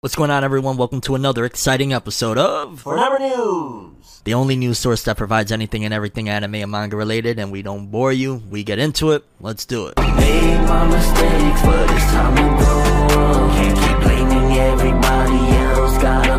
What's going on, everyone? Welcome to another exciting episode of Fornever News. the only news source that provides anything and everything anime and manga related, and we don't bore you. We get into it. Let's do it. Made my mistakes, but it's time to grow. Can't keep blaming everybody else. Gotta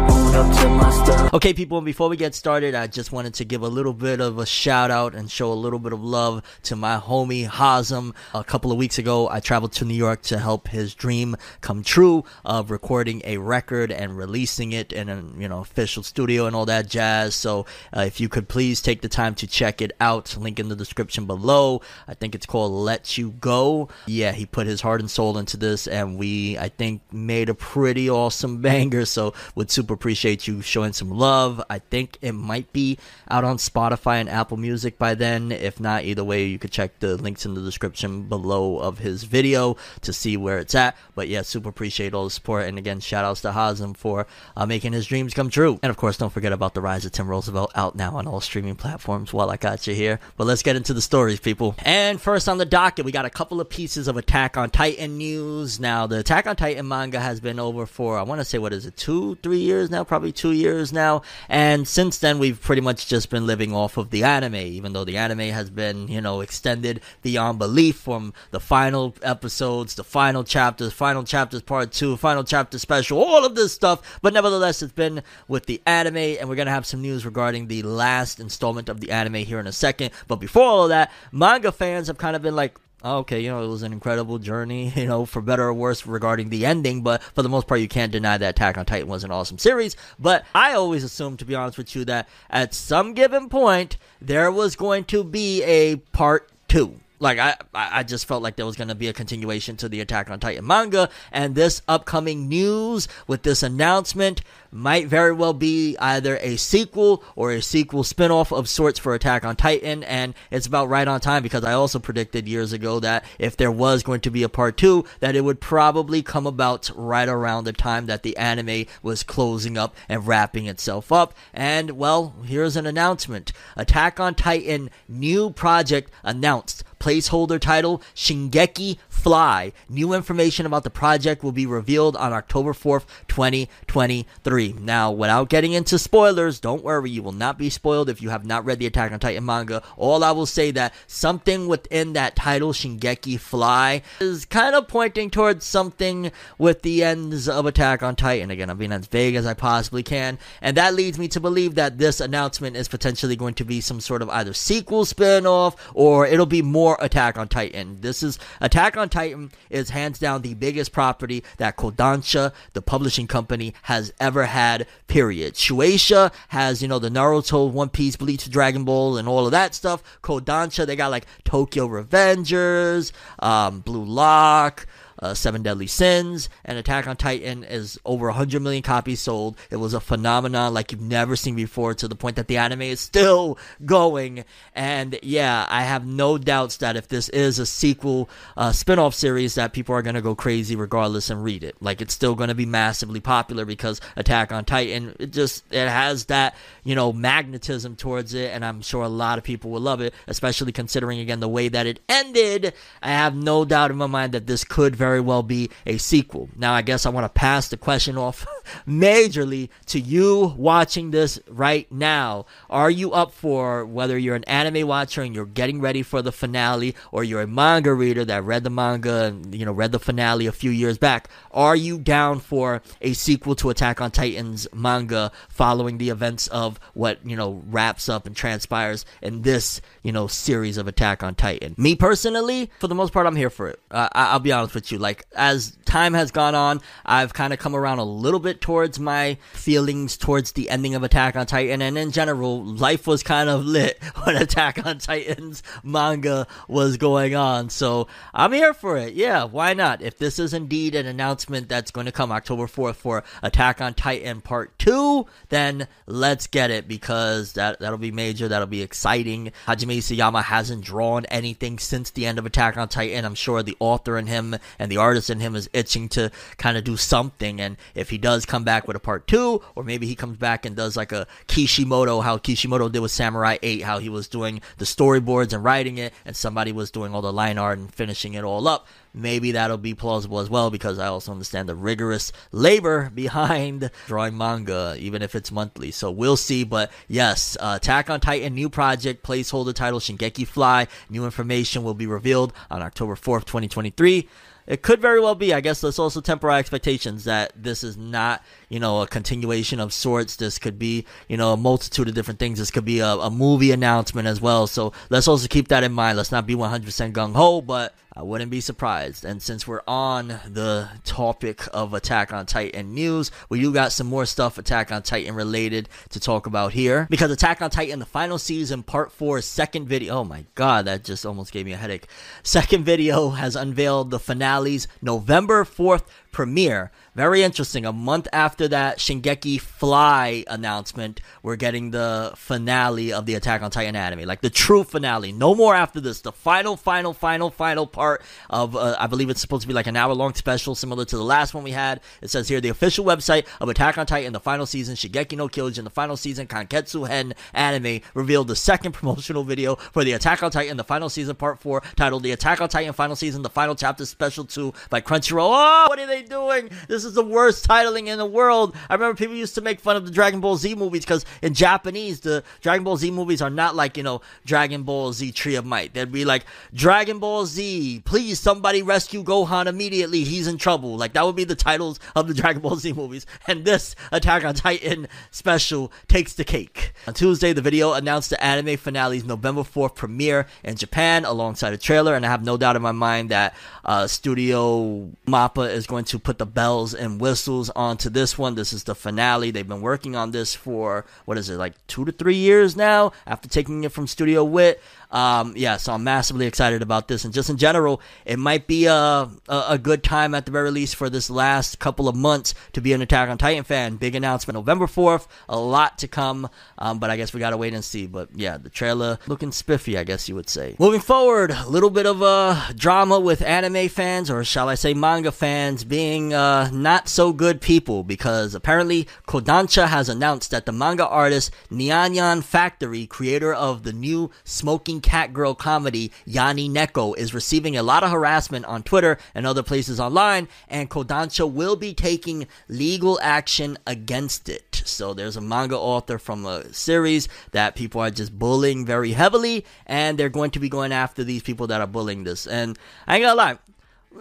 Okay, people, before we get started, I just wanted to give a little bit of a shout out and show a little bit of love to my homie Hazem. A couple of weeks ago, I traveled to New York to help his dream come true of recording a record and releasing it in an you know official studio and all that jazz. So, uh, if you could please take the time to check it out, link in the description below. I think it's called "Let You Go." Yeah, he put his heart and soul into this, and we I think made a pretty awesome banger. So, would super appreciate you showing some love. I think it might be out on Spotify and Apple Music by then. If not, either way, you could check the links in the description below of his video to see where it's at. But yeah, super appreciate all the support. And again, shout outs to Hazem for uh, making his dreams come true. And of course, don't forget about The Rise of Tim Roosevelt out now on all streaming platforms while I got you here. But let's get into the stories, people. And first on the docket, we got a couple of pieces of Attack on Titan news. Now, the Attack on Titan manga has been over for, I want to say, what is it, two, three years now? Probably two years now. And since then, we've pretty much just been living off of the anime, even though the anime has been, you know, extended beyond belief from the final episodes, the final chapters, final chapters part two, final chapter special, all of this stuff. But nevertheless, it's been with the anime, and we're going to have some news regarding the last installment of the anime here in a second. But before all of that, manga fans have kind of been like, Oh, okay, you know, it was an incredible journey, you know, for better or worse regarding the ending, but for the most part, you can't deny that Attack on Titan was an awesome series. But I always assumed, to be honest with you, that at some given point, there was going to be a part two. Like I, I just felt like there was going to be a continuation to the Attack on Titan manga, and this upcoming news with this announcement might very well be either a sequel or a sequel spin-off of sorts for Attack on Titan, and it's about right on time because I also predicted years ago that if there was going to be a part two, that it would probably come about right around the time that the anime was closing up and wrapping itself up. And well, here's an announcement: Attack on Titan new project announced placeholder title Shingeki Fly. New information about the project will be revealed on October 4th, 2023. Now, without getting into spoilers, don't worry, you will not be spoiled if you have not read the Attack on Titan manga. All I will say that something within that title Shingeki Fly is kind of pointing towards something with the ends of Attack on Titan. Again, I'm being as vague as I possibly can, and that leads me to believe that this announcement is potentially going to be some sort of either sequel spin-off or it'll be more Attack on Titan. This is Attack on Titan is hands down the biggest property that Kodansha, the publishing company, has ever had. Period. Shueisha has you know the Naruto, One Piece, Bleach, Dragon Ball, and all of that stuff. Kodansha, they got like Tokyo Revengers, um, Blue Lock uh, Seven Deadly Sins, and Attack on Titan is over 100 million copies sold. It was a phenomenon like you've never seen before to the point that the anime is still going. And yeah, I have no doubts that if this is a sequel, uh, spin off series, that people are going to go crazy regardless and read it. Like it's still going to be massively popular because Attack on Titan, it just, it has that, you know, magnetism towards it. And I'm sure a lot of people will love it, especially considering, again, the way that it ended. I have no doubt in my mind that this could very very well be a sequel. Now, I guess I want to pass the question off majorly to you watching this right now. Are you up for whether you're an anime watcher and you're getting ready for the finale, or you're a manga reader that read the manga and you know read the finale a few years back? Are you down for a sequel to Attack on Titan's manga following the events of what you know wraps up and transpires in this you know series of Attack on Titan? Me personally, for the most part, I'm here for it. Uh, I- I'll be honest with you. Like as time has gone on, I've kind of come around a little bit towards my feelings towards the ending of Attack on Titan, and in general, life was kind of lit when Attack on Titan's manga was going on. So I'm here for it. Yeah, why not? If this is indeed an announcement that's going to come October 4th for Attack on Titan Part 2, then let's get it because that, that'll be major. That'll be exciting. Hajime Isayama hasn't drawn anything since the end of Attack on Titan. I'm sure the author and him and the artist in him is itching to kind of do something. And if he does does come back with a part two, or maybe he comes back and does like a Kishimoto, how Kishimoto did with Samurai 8, how he was doing the storyboards and writing it, and somebody was doing all the line art and finishing it all up maybe that'll be plausible as well because I also understand the rigorous labor behind drawing manga, even if it's monthly. So we'll see. But yes, uh, Attack on Titan new project placeholder title Shingeki Fly. New information will be revealed on October 4th, 2023 it could very well be. I guess let's also temper our expectations that this is not, you know, a continuation of sorts. This could be, you know, a multitude of different things. This could be a, a movie announcement as well. So let's also keep that in mind. Let's not be 100% gung ho, but I wouldn't be surprised. And since we're on the topic of Attack on Titan news, we do got some more stuff Attack on Titan related to talk about here. Because Attack on Titan, the final season, part four, second video. Oh my god, that just almost gave me a headache. Second video has unveiled the finale's November 4th premiere. Very interesting. A month after that Shingeki Fly announcement, we're getting the finale of the Attack on Titan anime. Like the true finale. No more after this. The final, final, final, final part of, uh, I believe it's supposed to be like an hour long special, similar to the last one we had. It says here the official website of Attack on Titan, the final season, Shingeki no Kyojin, the final season, Kanketsu Hen anime, revealed the second promotional video for the Attack on Titan, the final season, part 4, titled The Attack on Titan Final Season, the final chapter, special 2 by Crunchyroll. Oh, what are they doing? This is the worst titling in the world. I remember people used to make fun of the Dragon Ball Z movies because in Japanese, the Dragon Ball Z movies are not like, you know, Dragon Ball Z Tree of Might. They'd be like, Dragon Ball Z, please somebody rescue Gohan immediately. He's in trouble. Like, that would be the titles of the Dragon Ball Z movies. And this Attack on Titan special takes the cake. On Tuesday, the video announced the anime finale's November 4th premiere in Japan alongside a trailer. And I have no doubt in my mind that uh, Studio Mappa is going to put the bells and whistles onto this one. This is the finale. They've been working on this for, what is it, like two to three years now after taking it from Studio Wit. Um, yeah, so I'm massively excited about this, and just in general, it might be a, a, good time at the very least for this last couple of months to be an Attack on Titan fan. Big announcement November 4th, a lot to come, um, but I guess we gotta wait and see. But yeah, the trailer looking spiffy, I guess you would say. Moving forward, a little bit of a drama with anime fans, or shall I say manga fans, being uh, not so good people because apparently Kodansha has announced that the manga artist Nyan Nyan Factory, creator of the new Smoking cat girl comedy Yani Neko is receiving a lot of harassment on Twitter and other places online, and Kodansha will be taking legal action against it. So there's a manga author from a series that people are just bullying very heavily, and they're going to be going after these people that are bullying this. And I ain't gonna lie,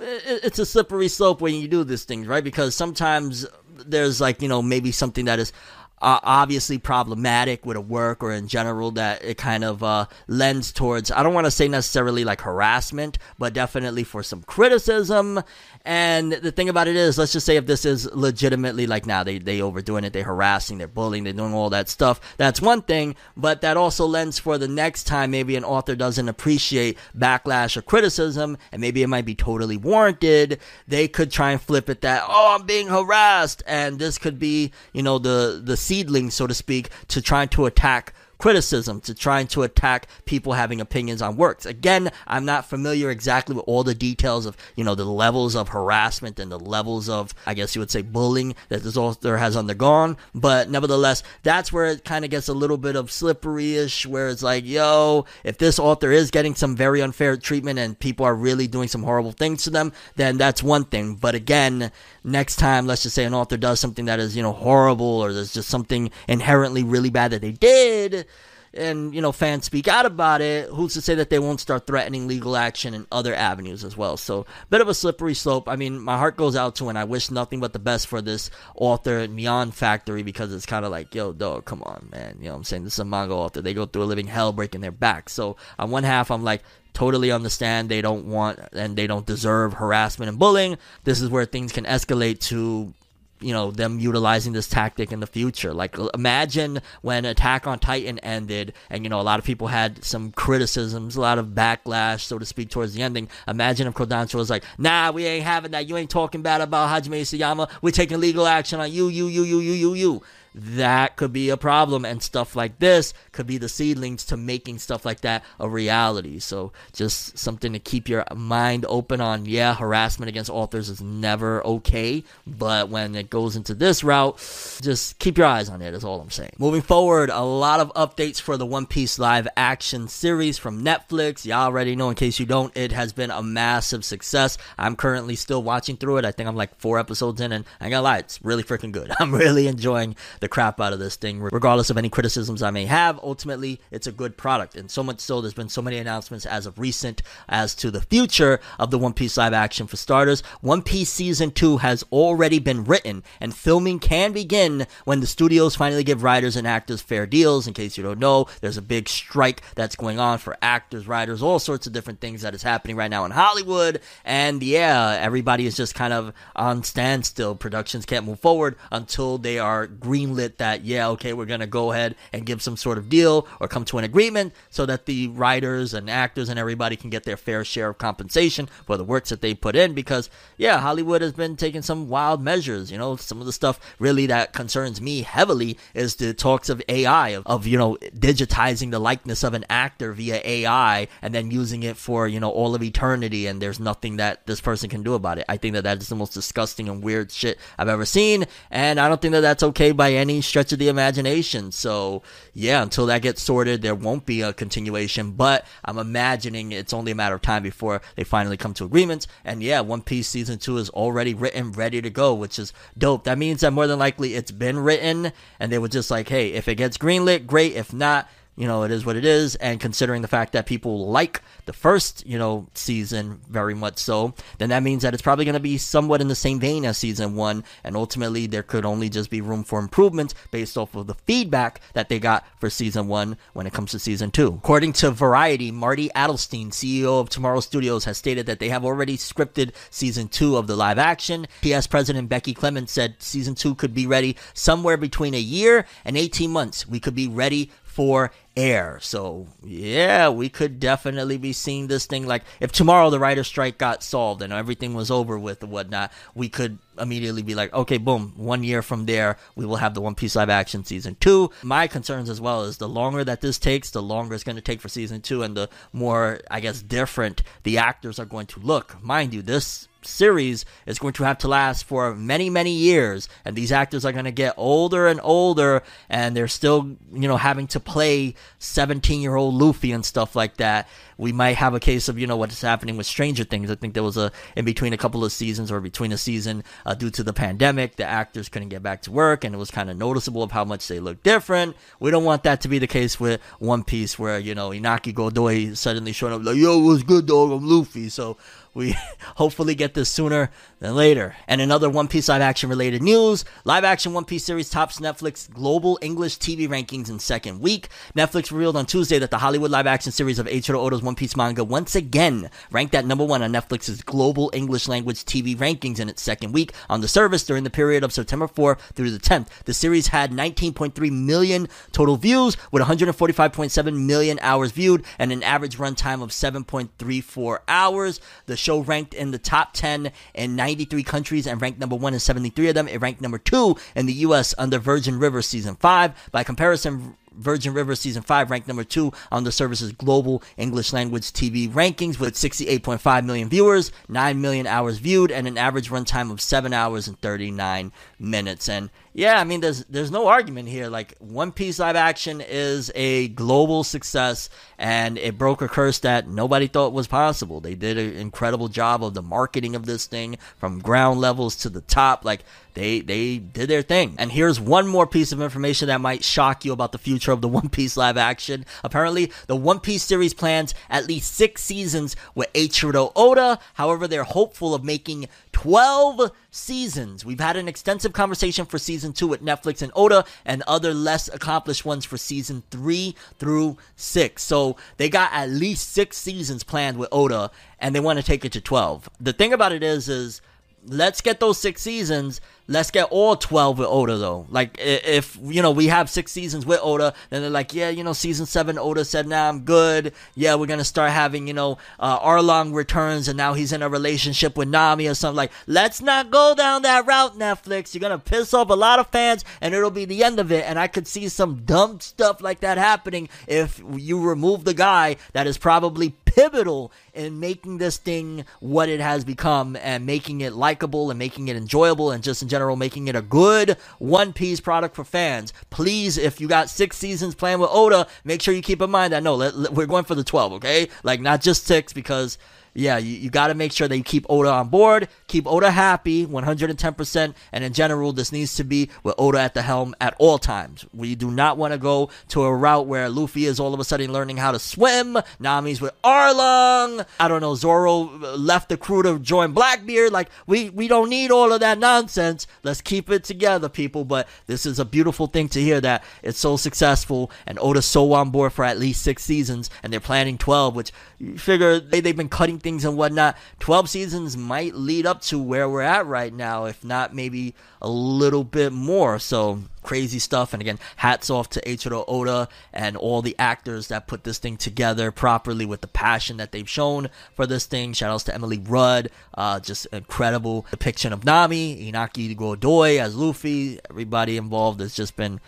it's a slippery slope when you do these things, right? Because sometimes there's like, you know, maybe something that is uh, obviously problematic with a work or in general that it kind of uh, lends towards i don't want to say necessarily like harassment but definitely for some criticism and the thing about it is, let's just say if this is legitimately like now they they overdoing it, they're harassing, they're bullying, they're doing all that stuff. That's one thing, but that also lends for the next time maybe an author doesn't appreciate backlash or criticism, and maybe it might be totally warranted. They could try and flip it that oh I'm being harassed, and this could be you know the the seedling so to speak to trying to attack criticism, to trying to attack people having opinions on works. Again, I'm not familiar exactly with all the details of, you know, the levels of harassment and the levels of, I guess you would say, bullying that this author has undergone. But nevertheless, that's where it kind of gets a little bit of slippery-ish, where it's like, yo, if this author is getting some very unfair treatment and people are really doing some horrible things to them, then that's one thing. But again, next time, let's just say an author does something that is, you know, horrible or there's just something inherently really bad that they did, and you know fans speak out about it who's to say that they won't start threatening legal action in other avenues as well. So bit of a slippery slope. I mean my heart goes out to and i wish nothing but the best for this author neon factory because it's kind of like yo dog come on man. You know i'm saying? This is a manga author. They go through a living hell breaking their back. So on one half i'm like totally understand they don't want and they don't deserve harassment and bullying. This is where things can escalate to you know them utilizing this tactic in the future. Like uh, imagine when attack on titan ended and you know a lot of people had some criticisms a lot of backlash so to speak towards the ending. Imagine if kodansha was like nah we ain't having that. You ain't talking bad about hajime isayama. We're taking legal action on you you you you you you you that could be a problem and stuff like this could be the seedlings to making stuff like that a reality. So just something to keep your mind open on. Yeah harassment against authors is never okay but when it goes into this route just keep your eyes on it is all i'm saying. Moving forward a lot of updates for the one piece live action series from netflix. Y'all already know in case you don't it has been a massive success. I'm currently still watching through it. I think i'm like four episodes in and i gonna lie it's really freaking good. I'm really enjoying the crap out of this thing, regardless of any criticisms I may have. Ultimately, it's a good product, and so much so, there's been so many announcements as of recent as to the future of the One Piece live action. For starters, One Piece season two has already been written, and filming can begin when the studios finally give writers and actors fair deals. In case you don't know, there's a big strike that's going on for actors, writers, all sorts of different things that is happening right now in Hollywood, and yeah, everybody is just kind of on standstill. Productions can't move forward until they are green greenlit that, yeah, okay, we're going to go ahead and give some sort of deal or come to an agreement so that the writers and actors and everybody can get their fair share of compensation for the works that they put in. Because, yeah, Hollywood has been taking some wild measures. You know, some of the stuff really that concerns me heavily is the talks of AI, of, of you know, digitizing the likeness of an actor via AI and then using it for, you know, all of eternity. And there's nothing that this person can do about it. I think that that is the most disgusting and weird shit I've ever seen. And I don't think that that's okay by any stretch of the imagination. So, yeah, until that gets sorted, there won't be a continuation. But I'm imagining it's only a matter of time before they finally come to agreements. And yeah, One Piece season two is already written, ready to go, which is dope. That means that more than likely it's been written, and they were just like, hey, if it gets greenlit, great. If not, you know, it is what it is. And considering the fact that people like the first, you know, season very much so, then that means that it's probably going to be somewhat in the same vein as season one. And ultimately, there could only just be room for improvement based off of the feedback that they got for season one when it comes to season two. According to Variety, Marty Adelstein, CEO of Tomorrow Studios, has stated that they have already scripted season two of the live action. PS President Becky Clement said season two could be ready somewhere between a year and 18 months. We could be ready for air. So, yeah, we could definitely be seeing this thing like if tomorrow the writer's strike got solved and everything was over with and whatnot, we could immediately be like, okay, boom, one year from there, we will have the One Piece live action season two. My concerns as well is the longer that this takes, the longer it's going to take for season two, and the more, I guess, different the actors are going to look. Mind you, this series is going to have to last for many, many years, and these actors are going to get older and older, and they're still, you know, having to play 17 year old Luffy and stuff like that. We might have a case of, you know, what's happening with Stranger Things. I think there was a, in between a couple of seasons or between a season, uh, due to the pandemic, the actors couldn't get back to work, and it was kind of noticeable of how much they look different. We don't want that to be the case with One Piece, where, you know, Inaki Godoy suddenly showing up like, yo, what's good, dog? I'm Luffy. So, we hopefully get this sooner than later. And another One Piece live action related news live action One Piece series tops Netflix global English TV rankings in second week. Netflix revealed on Tuesday that the Hollywood live action series of Eiichiro Oda's One Piece manga once again ranked at number one on Netflix's global English language TV rankings in its second week on the service during the period of September 4th through the 10th. The series had 19.3 million total views with 145.7 million hours viewed and an average runtime of 7.34 hours. The show ranked in the top 10 in 93 countries and ranked number 1 in 73 of them. It ranked number 2 in the US under Virgin River season 5. By comparison, Virgin River Season 5 ranked number 2 on the service's global English language TV rankings with 68.5 million viewers, 9 million hours viewed, and an average runtime of 7 hours and 39 minutes. And yeah, I mean, there's there's no argument here. Like One Piece live action is a global success, and it broke a curse that nobody thought was possible. They did an incredible job of the marketing of this thing from ground levels to the top. Like they they did their thing. And here's one more piece of information that might shock you about the future of the One Piece live action. Apparently, the One Piece series plans at least six seasons with Eiichiro Oda. However, they're hopeful of making 12 seasons. We've had an extensive conversation for season two with Netflix and Oda, and other less accomplished ones for season three through six. So they got at least six seasons planned with Oda, and they want to take it to 12. The thing about it is, is let's get those six seasons. Let's get all 12 with Oda though. Like if you know we have six seasons with Oda, then they're like, yeah, you know, season seven Oda said, nah, I'm good. Yeah, we're gonna start having you know uh, Arlong returns and now he's in a relationship with Nami or something. Like, let's not go down that route, Netflix. You're gonna piss off a lot of fans and it'll be the end of it. And I could see some dumb stuff like that happening if you remove the guy that is probably pivotal in making this thing what it has become and making it likable and making it enjoyable and just in general making it a good One Piece product for fans. Please, if you got six seasons playing with Oda, make sure you keep in mind that no, let, let- we're going for the 12, okay? Like, not just six because yeah, you, you got to make sure that you keep Oda on board, keep Oda happy 110%, and in general, this needs to be with Oda at the helm at all times. We do not want to go to a route where Luffy is all of a sudden learning how to swim, Nami's with Arlong, I don't know, Zoro uh, left the crew to join Blackbeard. Like, we, we don't need all of that nonsense. Let's keep it together, people. But this is a beautiful thing to hear that it's so successful and Oda's so on board for at least six seasons, and they're planning 12, which you figure they, they've been cutting things and whatnot. 12 seasons might lead up to where we're at right now, if not maybe a little bit more. So crazy stuff. And again, hats off to Eiichiro Oda and all the actors that put this thing together properly with the passion that they've shown for this thing. Shout outs to Emily Rudd. Uh, just incredible depiction of Nami, Inaki Godoy as Luffy. Everybody involved has just been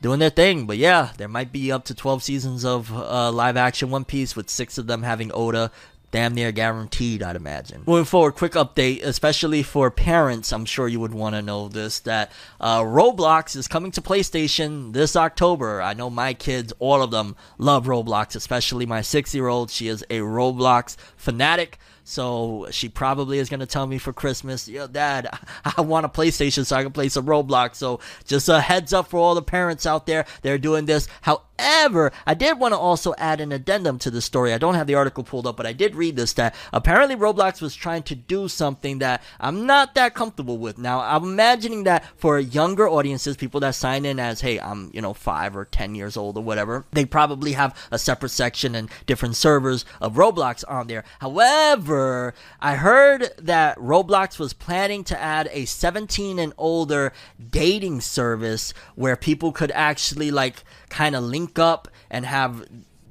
doing their thing. But yeah, there might be up to 12 seasons of uh, live action One Piece with six of them having Oda. Damn near guaranteed, I'd imagine. Moving forward, quick update, especially for parents. I'm sure you would want to know this that uh, Roblox is coming to PlayStation this October. I know my kids, all of them, love Roblox, especially my six year old. She is a Roblox fanatic. So she probably is gonna tell me for Christmas, yo, Dad, I want a PlayStation so I can play some Roblox. So just a heads up for all the parents out there, they're doing this. However, I did want to also add an addendum to the story. I don't have the article pulled up, but I did read this that apparently Roblox was trying to do something that I'm not that comfortable with. Now, I'm imagining that for younger audiences, people that sign in as, hey, I'm, you know, five or 10 years old or whatever, they probably have a separate section and different servers of Roblox on there. However, I heard that Roblox was planning to add a 17 and older dating service where people could actually, like, kind of link up and have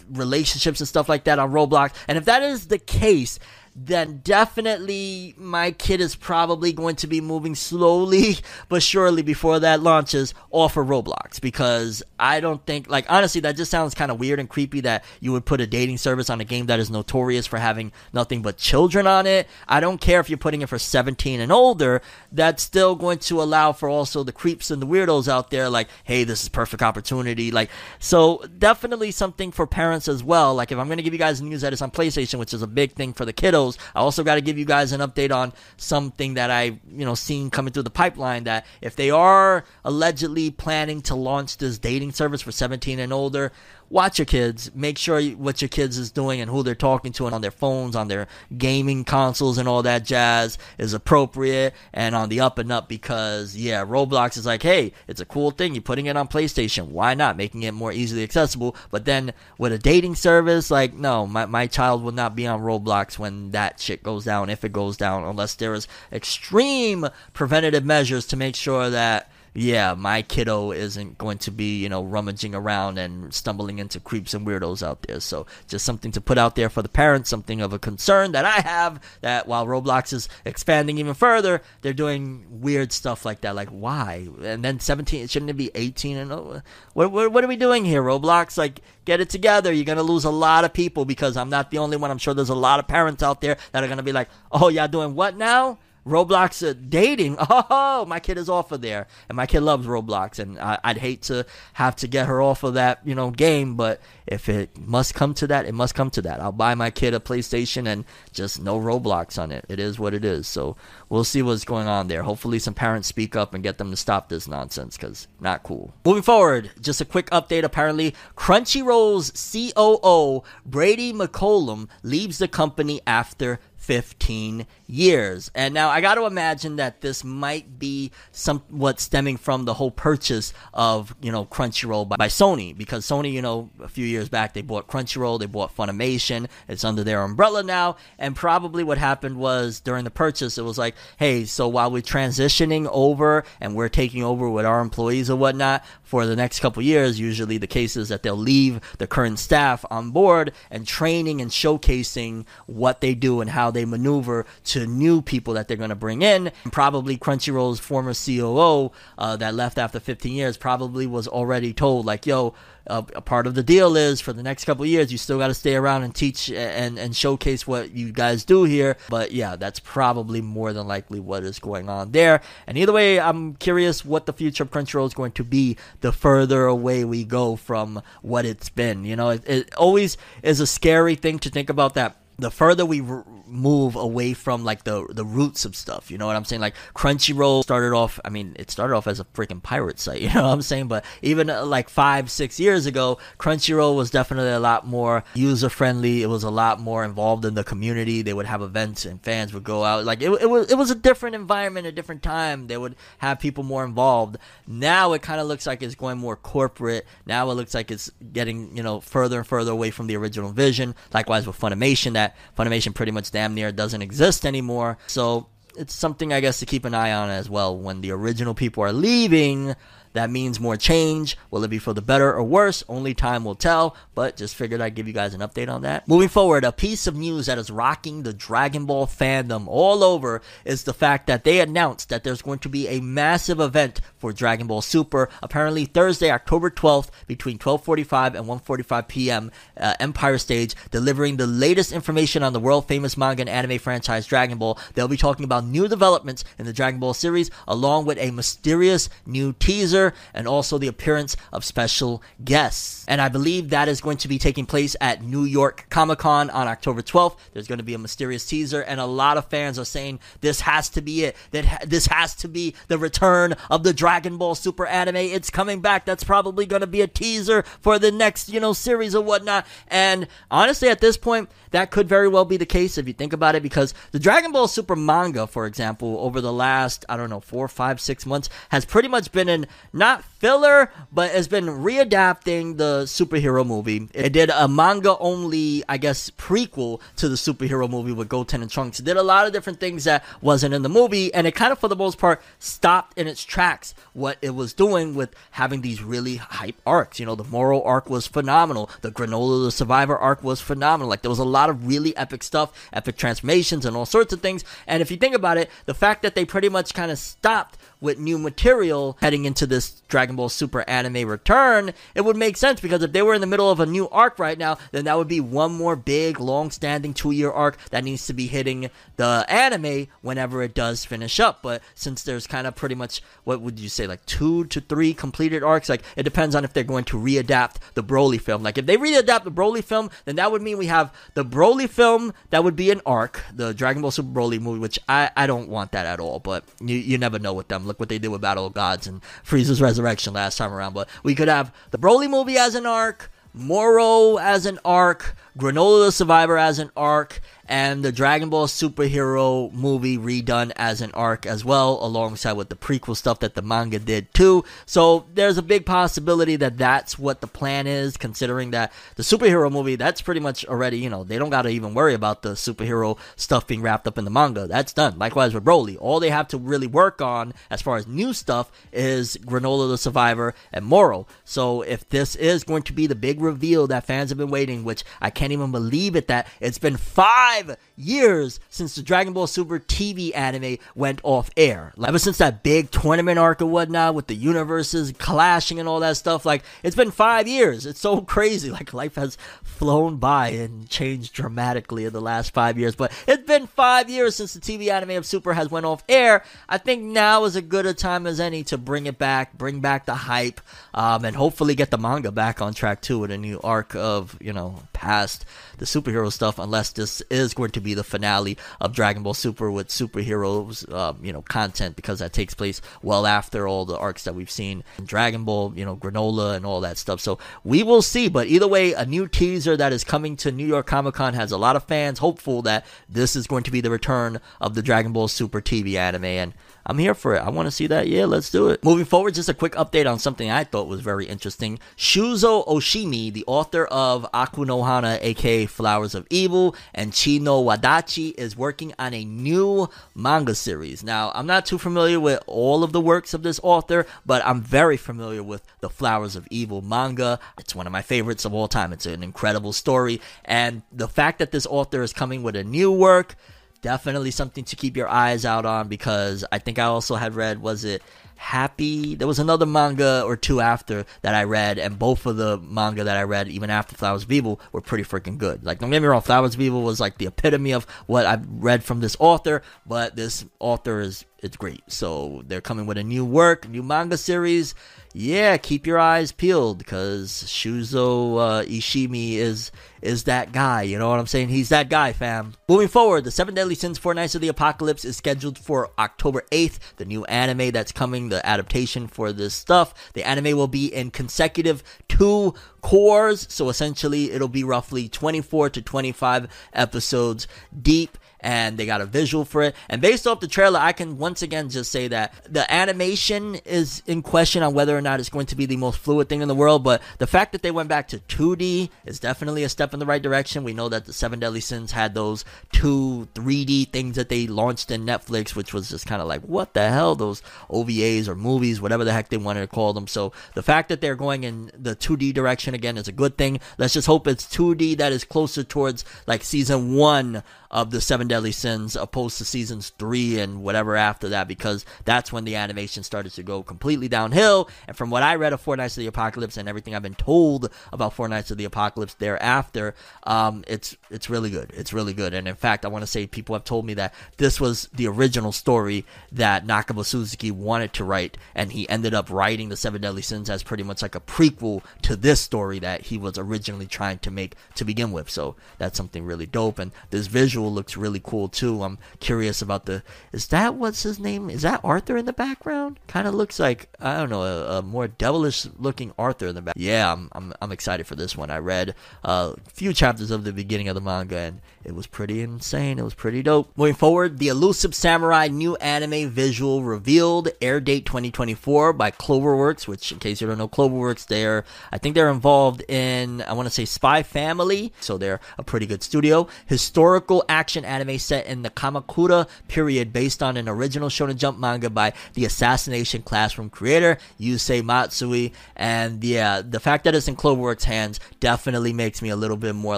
relationships and stuff like that on Roblox. And if that is the case, then definitely my kid is probably going to be moving slowly but surely before that launches off of Roblox because I don't think like honestly that just sounds kind of weird and creepy that you would put a dating service on a game that is notorious for having nothing but children on it. I don't care if you're putting it for 17 and older, that's still going to allow for also the creeps and the weirdos out there like hey this is perfect opportunity like so definitely something for parents as well. Like if I'm going to give you guys news that is on PlayStation which is a big thing for the kiddos I also got to give you guys an update on something that I, you know, seen coming through the pipeline that if they are allegedly planning to launch this dating service for 17 and older, watch your kids. Make sure what your kids is doing and who they're talking to and on their phones, on their gaming consoles and all that jazz is appropriate and on the up and up because yeah, Roblox is like, hey, it's a cool thing. You're putting it on PlayStation. Why not? Making it more easily accessible. But then with a dating service, like, no, my, my child will not be on Roblox when that shit goes down, if it goes down, unless there is extreme preventative measures to make sure that yeah, my kiddo isn't going to be, you know, rummaging around and stumbling into creeps and weirdos out there. So just something to put out there for the parents, something of a concern that I have that while Roblox is expanding even further, they're doing weird stuff like that. Like why? And then 17, shouldn't it be 18 and oh, what, what, what are we doing here, Roblox? Like get it together. You're going to lose a lot of people because I'm not the only one. I'm sure there's a lot of parents out there that are going to be like, oh, y'all doing what now? Roblox uh, dating. Oh, my kid is off of there, and my kid loves Roblox, and I, I'd hate to have to get her off of that, you know, game. But if it must come to that, it must come to that. I'll buy my kid a PlayStation and just no Roblox on it. It is what it is. So we'll see what's going on there. Hopefully, some parents speak up and get them to stop this nonsense because not cool. Moving forward, just a quick update. Apparently, Crunchyroll's COO Brady McCollum leaves the company after 15 years. And now I got to imagine that this might be somewhat stemming from the whole purchase of, you know, Crunchyroll by, by, Sony. Because Sony, you know, a few years back they bought Crunchyroll, they bought Funimation, it's under their umbrella now, and probably what happened was during the purchase it was like, "Hey, so while we're transitioning over and we're taking over with our employees or whatnot for the next couple years, usually the case is that they'll leave the current staff on board and training and showcasing what they do and how they maneuver to new people that they're going to bring in. And probably Crunchyroll's former COO uh, that left after 15 years probably was already told, like, yo, a part of the deal is for the next couple years you still got to stay around and teach and and showcase what you guys do here. But yeah that's probably more than likely what is going on there. And either way i'm curious what the future of crunchyroll is going to be the further away we go from what it's been. You know it, it always is a scary thing to think about that the further we r- move away from like the the roots of stuff. You know what I'm saying? Like Crunchyroll started off. I mean, it started off as a freaking pirate site. You know what I'm saying? But even uh, like five, six years ago, Crunchyroll was definitely a lot more user friendly. It was a lot more involved in the community. They would have events and fans would go out. Like it, it was it was a different environment, a different time. They would have people more involved. Now it kind of looks like it's going more corporate. Now it looks like it's getting you know further and further away from the original vision. Likewise with Funimation, that Funimation pretty much damn near doesn't exist anymore. So it's something I guess to keep an eye on as well. When the original people are leaving, that means more change. Will it be for the better or worse? Only time will tell, but just figured I'd give you guys an update on that. Moving forward, a piece of news that is rocking the Dragon Ball fandom all over is the fact that they announced that there's going to be a massive event for Dragon Ball Super, apparently Thursday, October 12th, between 12:45 and 1:45 p.m. Uh, Empire Stage, delivering the latest information on the world famous manga and anime franchise Dragon Ball. They'll be talking about new developments in the Dragon Ball series, along with a mysterious new teaser and also the appearance of special guests. And I believe that is going to be taking place at New York Comic Con on October 12th. There's going to be a mysterious teaser, and a lot of fans are saying this has to be it. That ha- this has to be the return of the Dragon Ball Super anime. It's coming back. That's probably going to be a teaser for the next, you know, series or whatnot. And honestly, at this point, that could very well be the case if you think about it, because the Dragon Ball Super manga, for example, over the last, I don't know, four, five, six months, has pretty much been in not filler, but it's been readapting the superhero movie. It did a manga only, I guess, prequel to the superhero movie with Goten and Trunks. It did a lot of different things that wasn't in the movie, and it kind of, for the most part, stopped in its tracks what it was doing with having these really hype arcs. You know, the Moro arc was phenomenal. The Granola the Survivor arc was phenomenal. Like, there was a lot of really epic stuff, epic transformations, and all sorts of things. And if you think about it, the fact that they pretty much kind of stopped with new material heading into this Dragon Ball Super anime return, it would make sense because if they were in the middle of a new arc right now, then that would be one more big, long standing two year arc that needs to be hitting the anime whenever it does finish up. But since there's kind of pretty much, what would you say, like two to three completed arcs, like it depends on if they're going to readapt the Broly film. Like if they readapt the Broly film, then that would mean we have the Broly film that would be an arc, the Dragon Ball Super Broly movie, which I, I don't want that at all, but you, you never know with them. Look what they did with Battle of Gods and Frieza's Resurrection last time around. But we could have the Broly movie as an arc, Moro as an arc, Granola the Survivor as an arc, and the Dragon Ball superhero movie redone as an arc as well, alongside with the prequel stuff that the manga did too. So there's a big possibility that that's what the plan is, considering that the superhero movie, that's pretty much already, you know, they don't got to even worry about the superhero stuff being wrapped up in the manga. That's done. Likewise with Broly. All they have to really work on as far as new stuff is Granola the Survivor and Moro. So if this is going to be the big reveal that fans have been waiting, which I can't even believe it that it's been five five years since the Dragon Ball Super TV anime went off air. Like, ever since that big tournament arc and whatnot with the universes clashing and all that stuff, like it's been five years. It's so crazy. Like life has flown by and changed dramatically in the last five years. But it's been five years since the TV anime of Super has went off air. I think now is as good a time as any to bring it back, bring back the hype, um, and hopefully get the manga back on track too with a new arc of you know past the superhero stuff unless this is going to be the finale of Dragon Ball Super with superheroes, um, you know, content because that takes place well after all the arcs that we've seen in Dragon Ball, you know, Granola and all that stuff. So we will see. But either way, a new teaser that is coming to New York Comic Con has a lot of fans hopeful that this is going to be the return of the Dragon Ball Super TV anime. And I'm here for it. I want to see that. Yeah, let's do it. Moving forward, just a quick update on something I thought was very interesting. Shuzo Oshimi, the author of Aku no Hana, aka Flowers of Evil, and Chino Wadachi, is working on a new manga series. Now, I'm not too familiar with all of the works of this author, but I'm very familiar with the Flowers of Evil manga. It's one of my favorites of all time. It's an incredible story, and the fact that this author is coming with a new work definitely something to keep your eyes out on because I think I also had read was it Happy there was another manga or two after that I read and both of the manga that I read even after Flowers of Evil were pretty freaking good. Like don't get me wrong Flowers of Evil was like the epitome of what I've read from this author, but this author is it's great. So they're coming with a new work, new manga series. Yeah, keep your eyes peeled because Shuzo uh, Ishimi is is that guy. You know what I'm saying? He's that guy, fam. Moving forward, the Seven Deadly Sins: Four Knights of the Apocalypse is scheduled for October 8th. The new anime that's coming, the adaptation for this stuff. The anime will be in consecutive two cours, so essentially it'll be roughly 24 to 25 episodes deep and they got a visual for it. And based off the trailer, I can once again just say that the animation is in question on whether or not it's going to be the most fluid thing in the world. But the fact that they went back to 2D is definitely a step in the right direction. We know that the Seven Deadly Sins had those two 3D things that they launched in Netflix, which was just kind of like, what the hell? Those OVAs or movies, whatever the heck they wanted to call them. So the fact that they're going in the 2D direction again is a good thing. Let's just hope it's 2D that is closer towards like season one of the Seven Deadly Sins opposed to seasons three and whatever after that because that's when the animation started to go completely downhill. And from what I read of Four Knights of the Apocalypse and everything I've been told about Four Knights of the Apocalypse thereafter, um, it's it's really good. It's really good. And in fact, I want to say people have told me that this was the original story that Nakaba Suzuki wanted to write, and he ended up writing the Seven Deadly Sins as pretty much like a prequel to this story that he was originally trying to make to begin with. So that's something really dope. And this visual looks really cool too. I'm curious about the. Is that what's his name? Is that Arthur in the background? Kind of looks like I don't know a, a, more devilish looking Arthur in the back. Yeah, I'm I'm I'm excited for this one. I read uh, a few chapters of the beginning of the manga and it was pretty insane. It was pretty dope. Moving forward, the Elusive Samurai new anime visual revealed. Air date 2024 by Cloverworks. Which, in case you don't know, Cloverworks, they're I think they're involved in I want to say Spy Family, so they're a pretty good studio. Historical action anime set in the Kamakura period based on an original Shonen Jump manga by the Assassination Classroom creator, Yusei Matsui. And yeah, the fact that it's in Cloverworks' hands definitely makes me a little bit more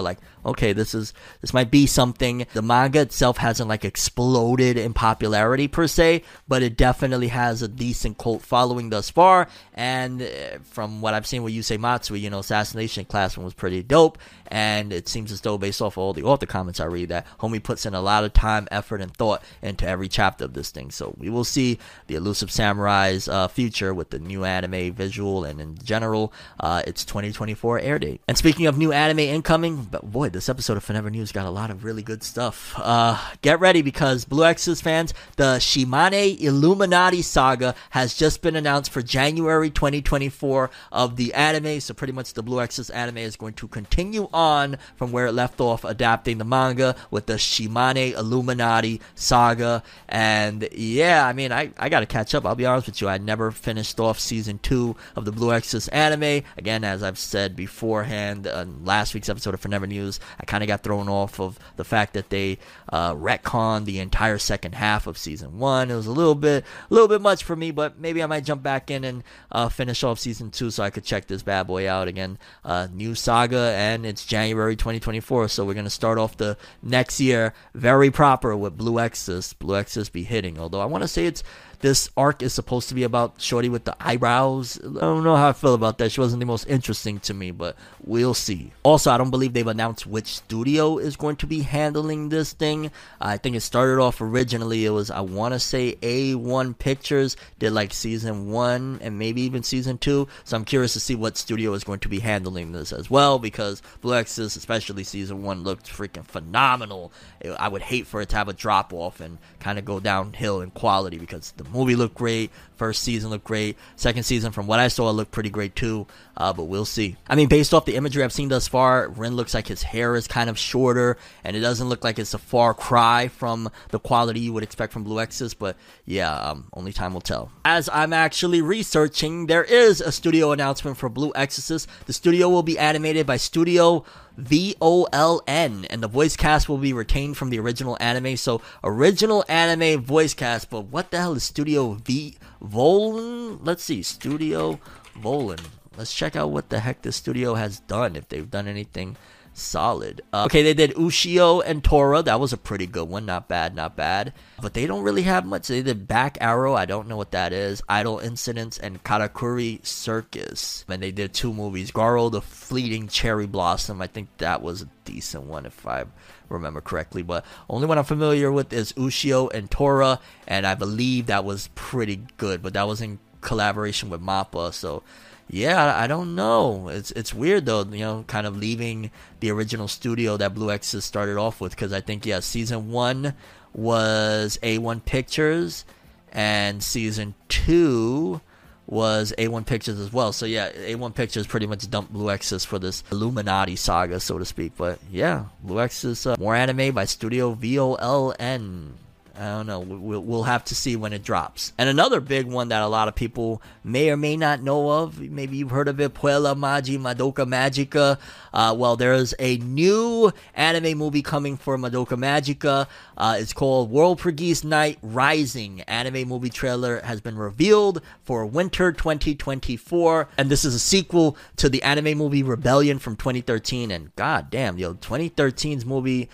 like, okay, this is this might be something. The manga itself hasn't like exploded in popularity per se, but it definitely has a decent cult following thus far. And uh, from what I've seen with Yusei Matsui, you know, Assassination Classroom was pretty dope. And it seems as though, based off of all the author comments I read, that homie puts in a lot of time, effort, and thought into every chapter of this thing. So we will see the Elusive Samurai's uh, future with the new anime visual and in general, uh, its 2024 air date. And speaking of new anime incoming, but boy, this episode of Fornever News got a lot of really good stuff. Uh, get ready because Blue Exorcist fans, the Shimane Illuminati saga has just been announced for January 2024 of the anime. So pretty much the Blue Exorcist anime is going to continue on from where it left off, adapting the manga with the Shimane Illuminati saga. And yeah, I mean, I, I got to catch up. I'll be honest with you. I never finished off season two of the Blue Exorcist anime. Again, as I've said beforehand on last week's episode of Fornever News, I kind of got thrown off of the fact that they uh, retconned the entire second half of season one. It was a little bit, a little bit much for me, but maybe I might jump back in and uh, finish off season two so I could check this bad boy out again. Uh, new saga, and it's January 2024, so we're gonna start off the next year very proper with Blue Exorcist. Blue Exorcist be hitting, although I want to say it's this arc is supposed to be about Shorty with the eyebrows. I don't know how I feel about that. She wasn't the most interesting to me, but we'll see. Also, I don't believe they've announced which studio is going to be handling this thing. I think it started off originally, it was, I want to say A1 Pictures did like season one and maybe even season two. So I'm curious to see what studio is going to be handling this as well because Blue Exorcist, especially season one, looked freaking phenomenal. I would hate for it to have a drop off and kind of go downhill in quality because the movie looked great. First season looked great. Second season, from what I saw, looked pretty great too. Uh, but we'll see. I mean, based off the imagery I've seen thus far, Rin looks like his hair is kind of shorter, and it doesn't look like it's a far cry from the quality you would expect from Blue Exorcist. But yeah, um, only time will tell. As I'm actually researching, there is a studio announcement for Blue Exorcist. The studio will be animated by Studio V O L N, and the voice cast will be retained from the original anime. So, original anime voice cast, but what the hell is Studio V Volan? Let's see, Studio Volan. Let's check out what the heck this studio has done, if they've done anything solid. Uh, okay, they did Ushio and Tora. That was a pretty good one. Not bad, not bad. But they don't really have much. They did Back Arrow. I don't know what that is. Idol Incidents and Karakuri Circus. And they did two movies. Garo, the Fleeting Cherry Blossom. I think that was a decent one if I remember correctly. But only one I'm familiar with is Ushio and Tora. And I believe that was pretty good. But that was in collaboration with Mappa. So yeah, I don't know. It's it's weird though, you know, kind of leaving the original studio that Blue Exorcist started off with because I think yeah, season one was A1 Pictures, and season two was A1 Pictures as well. So yeah, A1 Pictures pretty much dumped Blue Exorcist for this Illuminati saga, so to speak. But yeah, Blue Exorcist, uh, more anime by Studio VOLN. I don't know. We'll, we'll have to see when it drops. And another big one that a lot of people may or may not know of, maybe you've heard of it, Puella Magi Madoka Magica. Uh, well, there's a new anime movie coming for Madoka Magica. Uh, it's called World Walpurgis Night Rising. Anime movie trailer has been revealed for winter 2024. And this is a sequel to the anime movie Rebellion from 2013. And god damn, yo, 2013's movie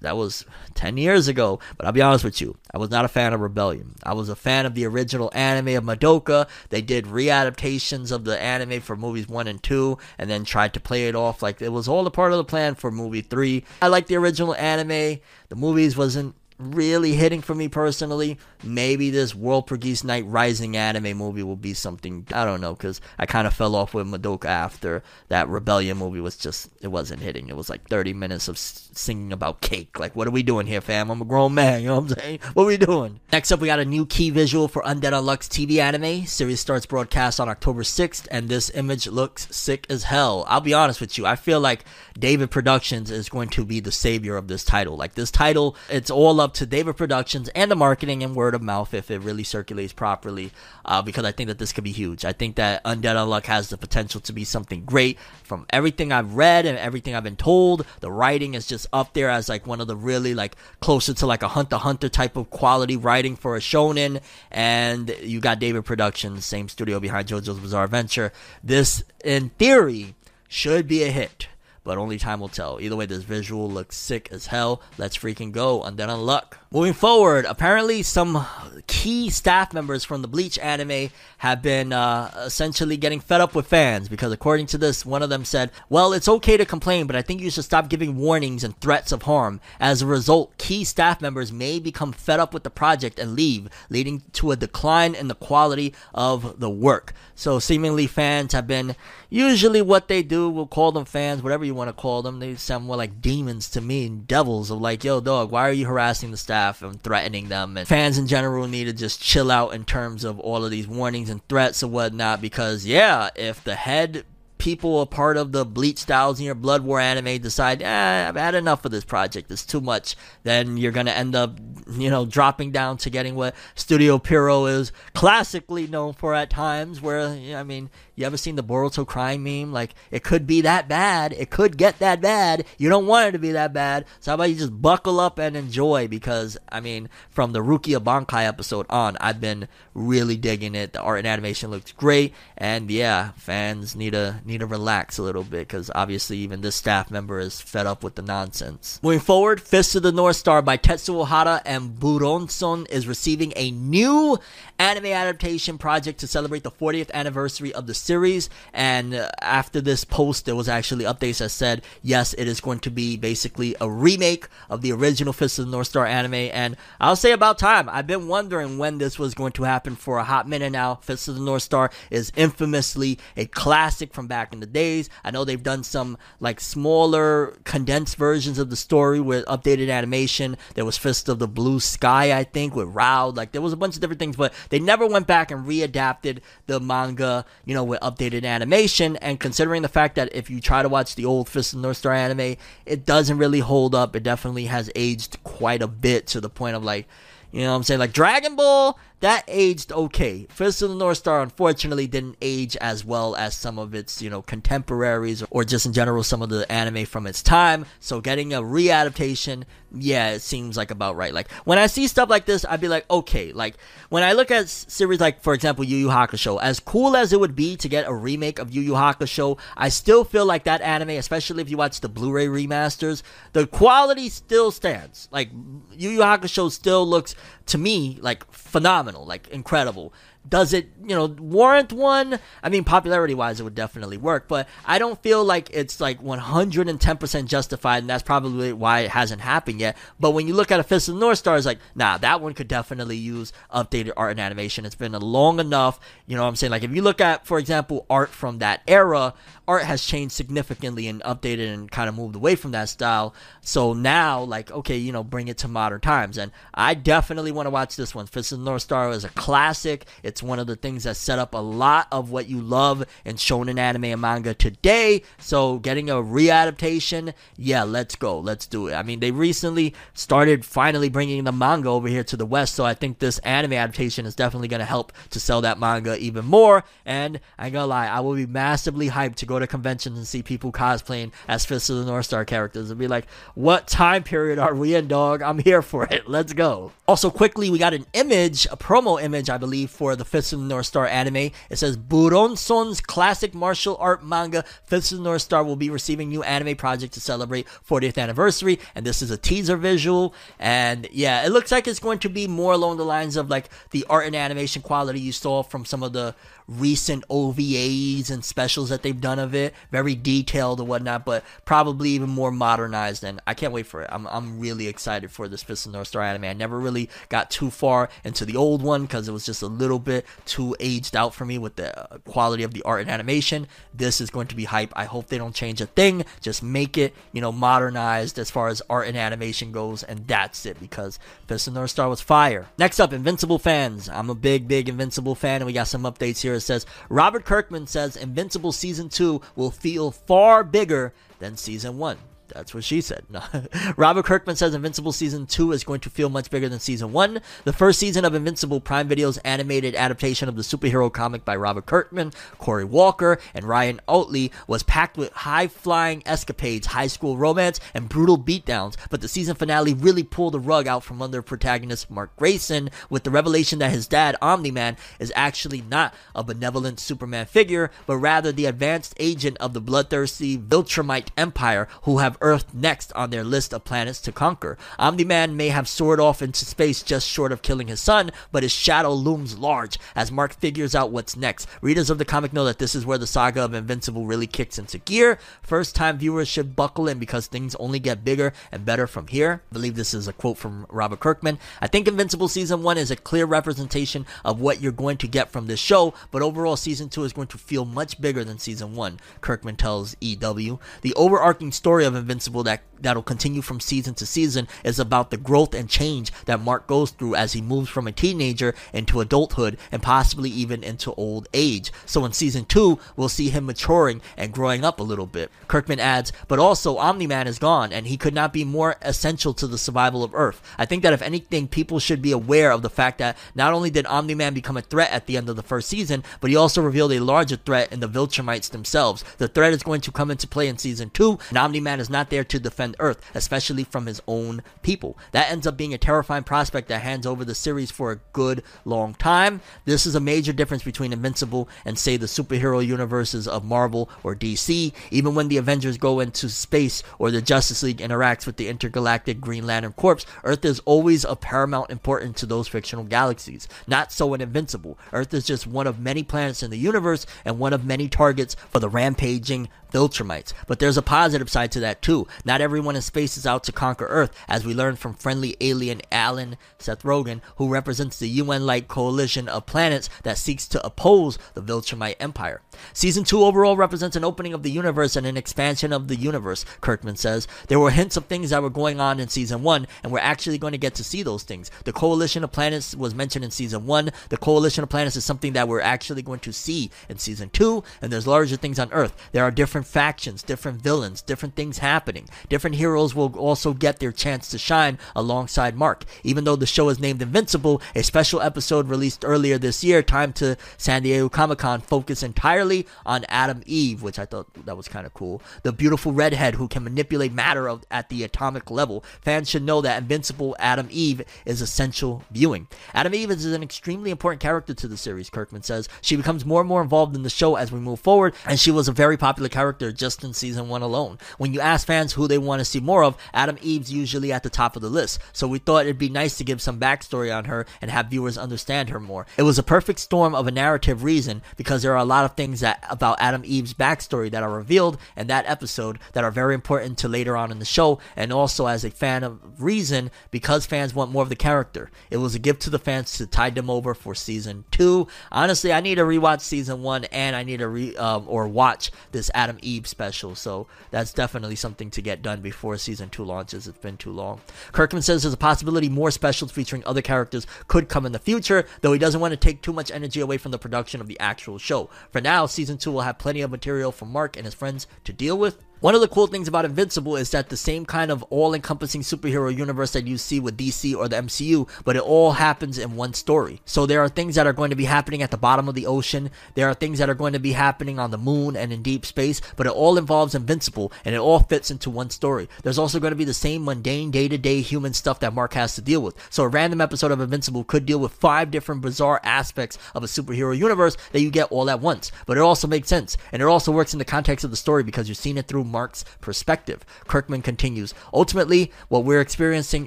that was 10 years ago. But I'll be honest with you, I was not a fan of Rebellion. I was a fan of the original anime of Madoka. They did readaptations of the anime for movies 1 and 2 and then tried to play it off like it was all a part of the plan for movie 3. I like the original anime. The movies wasn't really hitting for me personally. Maybe this World Walpurgis Night Rising anime movie will be something. I don't know because I kind of fell off with Madoka after that Rebellion movie was just it wasn't hitting. It was like 30 minutes of singing about cake. Like what are we doing here, fam? I'm a grown man. You know what I'm saying? What are we doing? Next up, we got a new key visual for Undead Unluck's TV anime. Series starts broadcast on October 6th, and this image looks sick as hell. I'll be honest with you. I feel like David Productions is going to be the savior of this title. Like this title, it's all up to David Productions and the marketing and word of mouth if it really circulates properly. Uh, because I think that this could be huge. I think that Undead Unluck has the potential to be something great. From everything I've read and everything I've been told, the writing is just up there as like one of the really like closer to like a Hunter Hunter type of quality writing for a shonen. And you got David Productions, same studio behind JoJo's Bizarre Adventure. This, in theory, should be a hit but only time will tell. Either way, this visual looks sick as hell. Let's freaking go. Undead Unluck. Moving forward, apparently some key staff members from the Bleach anime have been uh, essentially getting fed up with fans because according to this, one of them said, well, it's okay to complain, but I think you should stop giving warnings and threats of harm. As a result, key staff members may become fed up with the project and leave, leading to a decline in the quality of the work. So seemingly fans have been usually what they do, we'll call them fans, whatever you want to call them. They sound more like demons to me, and devils of like, yo, dog, why are you harassing the staff and threatening them. And fans in general need to just chill out in terms of all of these warnings and threats and whatnot because, yeah, if the head people a part of the Bleach Thousand Year Blood War anime decide, eh, I've had enough of this project, it's too much, then you're going to end up, you know, dropping down to getting what Studio Pierrot is classically known for at times, where, I mean, you ever seen the Boruto crying meme? Like, it could be that bad. It could get that bad. You don't want it to be that bad. So how about you just buckle up and enjoy? Because, I mean, from the Rukia Bankai episode on, I've been really digging it. The art and animation looks great. And yeah, fans need to need to relax a little bit because obviously even this staff member is fed up with the nonsense. Moving forward, Fist of the North Star by Tetsuo Hara and Buronson is receiving a new anime adaptation project to celebrate the 40th anniversary of the series. And uh, after this post, there was actually updates that said, yes, it is going to be basically a remake of the original Fist of the North Star anime. And I'll say about time. I've been wondering when this was going to happen for a hot minute now. Fist of the North Star is infamously a classic from back in the days. I know they've done some like smaller condensed versions of the story with updated animation. There was Fist of the Blue Sky, I think, with Raoh. Like there was a bunch of different things, but they never went back and readapted the manga, you know, with updated animation. And considering the fact that if you try to watch the old Fist of North Star anime, it doesn't really hold up. It definitely has aged quite a bit to the point of like, you know what I'm saying? Like Dragon Ball, that aged okay. Fist of the North Star unfortunately didn't age as well as some of its, you know, contemporaries or just in general some of the anime from its time. So getting a readaptation, yeah, it seems like about right. Like when I see stuff like this, I'd be like, okay, like when I look at series like for example Yu Yu Hakusho, as cool as it would be to get a remake of Yu Yu Hakusho, I still feel like that anime, especially if you watch the Blu-ray remasters, the quality still stands. Like Yu Yu Hakusho still looks to me like phenomenal, like incredible. Does it, you know, warrant one? I mean, popularity wise, it would definitely work, but I don't feel like it's like 110% justified, and that's probably why it hasn't happened yet. But when you look at a Fist of North Star, it's like, nah, that one could definitely use updated art and animation. It's been a long enough, you know what I'm saying? Like, if you look at, for example, art from that era, art has changed significantly and updated and kind of moved away from that style. So now, like, okay, you know, bring it to modern times. And I definitely want to watch this one. Fist of North Star is a classic. It's one of the things that set up a lot of what you love in shonen anime and manga today. So getting a readaptation, yeah, let's go. Let's do it. I mean, they recently started finally bringing the manga over here to the West. So I think this anime adaptation is definitely going to help to sell that manga even more. And I ain't gonna lie, I will be massively hyped to go to conventions and see people cosplaying as Fist of the North Star characters and be like, what time period are we in, dog? I'm here for it. Let's go. Also, quickly, we got an image, a promo image, I believe, for the Fist of the North Star anime. It says Buronson's classic martial art manga, Fist of the North Star, will be receiving new anime project to celebrate 40th anniversary. And this is a teaser visual. And yeah, it looks like it's going to be more along the lines of like the art and animation quality you saw from some of the recent OVAs and specials that they've done of it. Very detailed and whatnot, but probably even more modernized. And I can't wait for it. I'm, I'm really excited for this Fist of North Star anime. I never really got too far into the old one because it was just a little bit too aged out for me with the uh, quality of the art and animation. This is going to be hype. I hope they don't change a thing. Just make it, you know, modernized as far as art and animation goes, and that's it because Fist of North Star was fire. Next up, Invincible fans. I'm a big, big Invincible fan, and we got some updates here. It says Robert Kirkman says Invincible season two will feel far bigger than season one. That's what she said. Robert Kirkman says Invincible Season 2 is going to feel much bigger than Season 1. The first season of Invincible Prime Video's animated adaptation of the superhero comic by Robert Kirkman, Cory Walker, and Ryan Ottley was packed with high flying escapades, high school romance, and brutal beatdowns, but the season finale really pulled the rug out from under protagonist Mark Grayson with the revelation that his dad, Omni Man, is actually not a benevolent Superman figure, but rather the advanced agent of the bloodthirsty Viltrumite Empire who have Earth next on their list of planets to conquer. Omni Man may have soared off into space just short of killing his son, but his shadow looms large as Mark figures out what's next. Readers of the comic know that this is where the saga of Invincible really kicks into gear. First time viewers should buckle in because things only get bigger and better from here. I believe this is a quote from Robert Kirkman. I think Invincible Season 1 is a clear representation of what you're going to get from this show, but overall, Season 2 is going to feel much bigger than Season 1, Kirkman tells EW. The overarching story of Invincible that that'll continue from season to season is about the growth and change that Mark goes through as he moves from a teenager into adulthood and possibly even into old age. So in season 2, we'll see him maturing and growing up a little bit. Kirkman adds, but also Omni-Man is gone and he could not be more essential to the survival of Earth. I think that if anything, people should be aware of the fact that not only did Omni-Man become a threat at the end of the first season, but he also revealed a larger threat in the Viltrumites themselves. The threat is going to come into play in season 2 and Omni-Man is not there to defend Earth, especially from his own people. That ends up being a terrifying prospect that hands over the series for a good long time. This is a major difference between Invincible and, say, the superhero universes of Marvel or DC. Even when the Avengers go into space or the Justice League interacts with the intergalactic Green Lantern Corps, Earth is always of paramount importance to those fictional galaxies. Not so in Invincible. Earth is just one of many planets in the universe and one of many targets for the rampaging Viltrumites. But there's a positive side to that too. Not everyone in space is out to conquer Earth, as we learn from friendly alien Allen Seth Rogen, who represents the UN-like coalition of planets that seeks to oppose the Viltrumite Empire. Season 2 overall represents an opening of the universe and an expansion of the universe, Kirkman says. There were hints of things that were going on in Season 1, and we're actually going to get to see those things. The coalition of planets was mentioned in Season 1. The coalition of planets is something that we're actually going to see in Season 2, and there's larger things on Earth. There are different factions, different villains, different things happening. Different heroes will also get their chance to shine alongside Mark. Even though the show is named Invincible, a special episode released earlier this year, timed to San Diego Comic Con, focused entirely on Atom Eve, which I thought that was kind of cool. The beautiful redhead who can manipulate matter of, at the atomic level. Fans should know that Invincible Atom Eve is essential viewing. Atom Eve is an extremely important character to the series, Kirkman says. She becomes more and more involved in the show as we move forward, and she was a very popular character just in season one alone. When you ask fans who they want to see more of, Atom Eve's usually at the top of the list. So we thought it'd be nice to give some backstory on her and have viewers understand her more. It was a perfect storm of a narrative reason because there are a lot of things that about Atom Eve's backstory that are revealed in that episode that are very important to later on in the show, and also as a fan of reason because fans want more of the character. It was a gift to the fans to tide them over for season two. Honestly, I need to rewatch season one and I need to re um, or watch this Atom Eve special. So that's definitely something to get done before season two launches. It's been too long. Kirkman says there's a possibility more specials featuring other characters could come in the future, though he doesn't want to take too much energy away from the production of the actual show. For now, season two will have plenty of material for Mark and his friends to deal with. One of the cool things about Invincible is that the same kind of all encompassing superhero universe that you see with DC or the MCU, but it all happens in one story. So there are things that are going to be happening at the bottom of the ocean, there are things that are going to be happening on the moon and in deep space, but it all involves Invincible and it all fits into one story. There's also going to be the same mundane day to day human stuff that Mark has to deal with. So a random episode of Invincible could deal with five different bizarre aspects of a superhero universe that you get all at once. But it also makes sense and it also works in the context of the story because you're seeing it through Mark's perspective. Kirkman continues Ultimately, what we're experiencing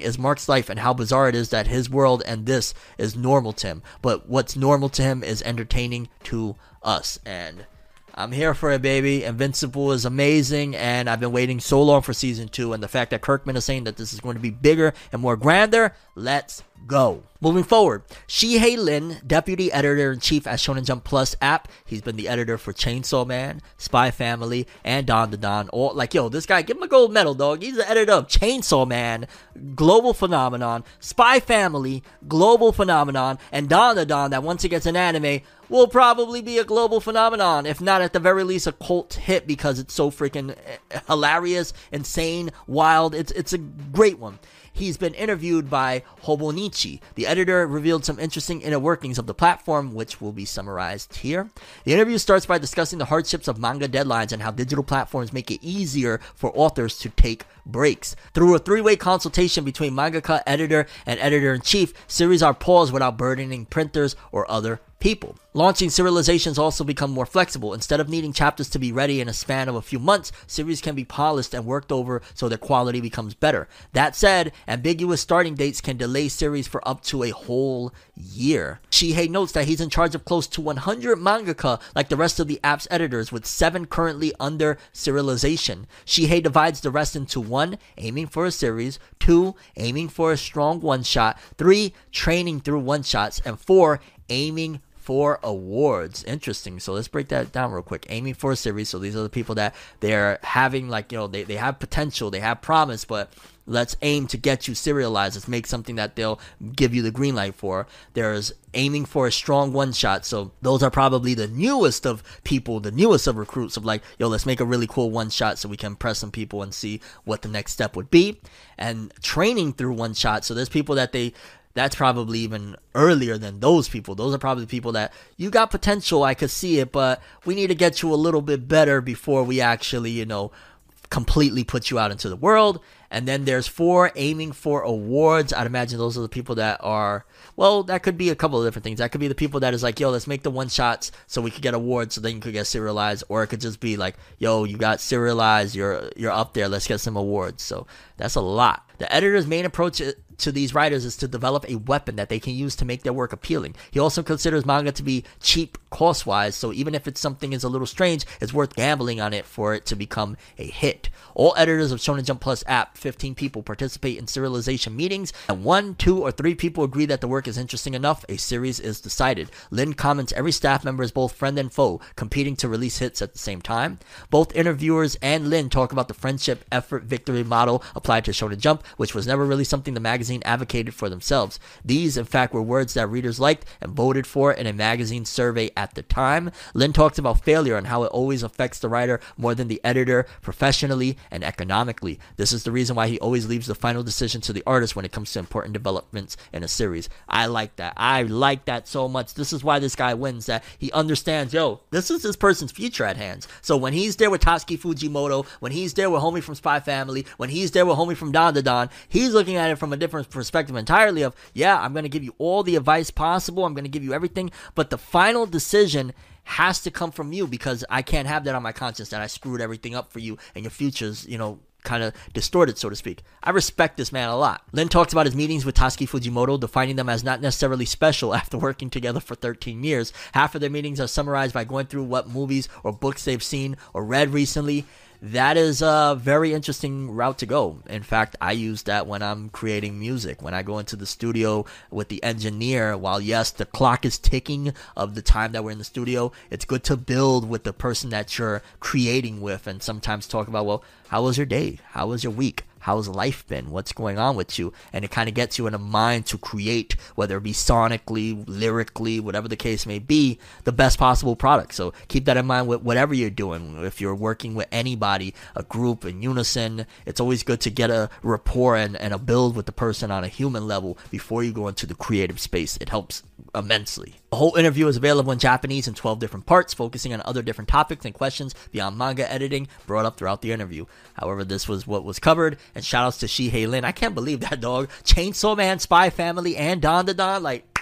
is Mark's life and how bizarre it is that his world and this is normal to him. But what's normal to him is entertaining to us. And I'm here for it, baby. Invincible is amazing, and I've been waiting so long for season two. And the fact that Kirkman is saying that this is going to be bigger and more grander, let's go. Moving forward, Shihei Lin, deputy editor in chief at Shonen Jump Plus app. He's been the editor for Chainsaw Man, Spy Family, and Dandadan. All like, yo, this guy, give him a gold medal, dog. He's the editor of Chainsaw Man, global phenomenon, Spy Family, global phenomenon, and Dandadan. That once it gets an anime, will probably be a global phenomenon, if not at the very least a cult hit because it's so freaking eh, hilarious, insane, wild. It's it's a great one. He's been interviewed by Hobonichi. The editor revealed some interesting inner workings of the platform, which will be summarized here. The interview starts by discussing the hardships of manga deadlines and how digital platforms make it easier for authors to take breaks. Through a three way consultation between mangaka, editor, and editor in chief, series are paused without burdening printers or other people. Launching serializations also become more flexible. Instead of needing chapters to be ready in a span of a few months, series can be polished and worked over so their quality becomes better. That said, ambiguous starting dates can delay series for up to a whole year. Shihei notes that he's in charge of close to 100 mangaka like the rest of the app's editors with 7 currently under serialization. Shihei divides the rest into 1 aiming for a series, 2 aiming for a strong one shot, 3 training through one shots, and 4 aiming for awards. Interesting. So let's break that down real quick. Aiming for a series. So these are the people that they're having like, you know, they, they have potential, they have promise, but let's aim to get you serialized. Let's make something that they'll give you the green light for. There's aiming for a strong one shot. So those are probably the newest of people, the newest of recruits of like, yo, let's make a really cool one shot so we can impress some people and see what the next step would be. And training through one shot. So there's people that they that's probably even earlier than those people. Those are probably people that you got potential. I could see it, but we need to get you a little bit better before we actually, you know, completely put you out into the world. And then there's four aiming for awards. I'd imagine those are the people that are, well, that could be a couple of different things. That could be the people that is like, yo, let's make the one shots so we could get awards so then you could get serialized. Or it could just be like, yo, you got serialized, you're you're up there, let's get some awards. So that's a lot. The editor's main approach to these writers is to develop a weapon that they can use to make their work appealing. He also considers manga to be cheap cost wise, so even if it's something is a little strange, it's worth gambling on it for it to become a hit. All editors of Shonen Jump Plus app, 15 people, participate in serialization meetings, and one, two, or three people agree that the work is interesting enough, a series is decided. Lin comments every staff member is both friend and foe, competing to release hits at the same time. Both interviewers and Lin talk about the friendship, effort, victory model applied to Shonen Jump, which was never really something the magazine advocated for themselves. These, in fact, were words that readers liked and voted for in a magazine survey at the time. Lin talks about failure and how it always affects the writer more than the editor, professionally and economically. This is the reason why he always leaves the final decision to the artist when it comes to important developments in a series. I like that. I like that so much. This is why this guy wins, that he understands, yo, this is this person's future at hands. So when he's there with Tatsuki Fujimoto, when he's there with homie from Spy Family, when he's there with homie from Dandadan, he's looking at it from a different perspective entirely of, yeah, I'm going to give you all the advice possible. I'm going to give you everything. But the final decision has to come from you because I can't have that on my conscience that I screwed everything up for you and your future's, you know, kind of distorted, so to speak. I respect this man a lot. Lin talks about his meetings with Tatsuki Fujimoto, defining them as not necessarily special after working together for 13 years. Half of their meetings are summarized by going through what movies or books they've seen or read recently that is a very interesting route to go. In fact, I use that when I'm creating music. When I go into the studio with the engineer, while yes, the clock is ticking of the time that we're in the studio, it's good to build with the person that you're creating with and sometimes talk about, well, how was your day? How was your week? How's life been? What's going on with you? And it kind of gets you in a mind to create, whether it be sonically, lyrically, whatever the case may be, the best possible product. So keep that in mind with whatever you're doing. If you're working with anybody, a group in unison, it's always good to get a rapport and, and a build with the person on a human level before you go into the creative space. It helps immensely. The whole interview is available in Japanese in 12 different parts, focusing on other different topics and questions beyond manga editing brought up throughout the interview. However, this was what was covered, and shoutouts to Shihei Lin. I can't believe that dog. Chainsaw Man, Spy Family, and Dandadan. Like,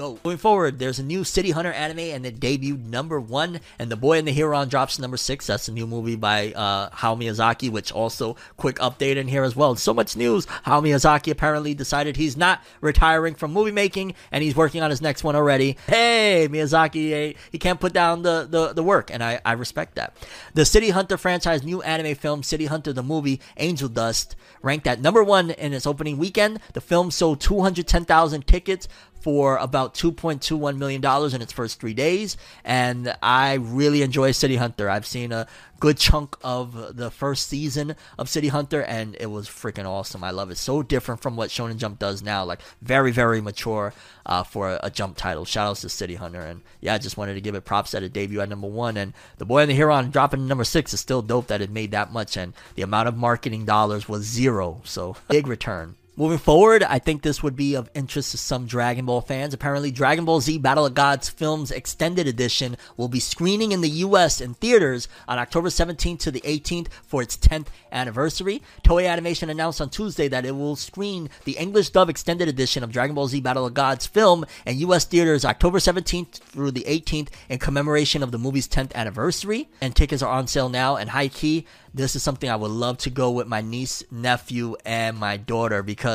go. Moving forward, there's a new City Hunter anime and it debuted number one, and The Boy and the Heron drops number six. That's a new movie by uh, Miyazaki, which also quick update in here as well. So much news. Hayao Miyazaki apparently decided he's not retiring from movie making, and he's working on his next one already. Hey, Miyazaki, eh, he can't put down the, the, the work, and I, I respect that. The City Hunter franchise new anime film, City Hunter the movie, Angel Dust, ranked at number one in its opening weekend. The film sold 210,000 tickets for about $2.21 million in its first three days. And I really enjoy City Hunter. I've seen a good chunk of the first season of City Hunter, and it was freaking awesome. I love it. So different from what Shonen Jump does now. Like, very, very mature uh, for a, a, Jump title. Shoutouts to City Hunter. And yeah, I just wanted to give it props that it debuted at number one. And The Boy and the Heron dropping number six is still dope that it made that much. And the amount of marketing dollars was zero. So, big return. Moving forward, I think this would be of interest to some Dragon Ball fans. Apparently, Dragon Ball Z Battle of Gods Films Extended Edition will be screening in the US in theaters on October 17th to the 18th for its 10th anniversary. Toei Animation announced on Tuesday that it will screen the English dub extended edition of Dragon Ball Z Battle of Gods film in US theaters October 17th through the 18th in commemoration of the movie's 10th anniversary. And tickets are on sale now. And high key, this is something I would love to go with my niece, nephew, and my daughter because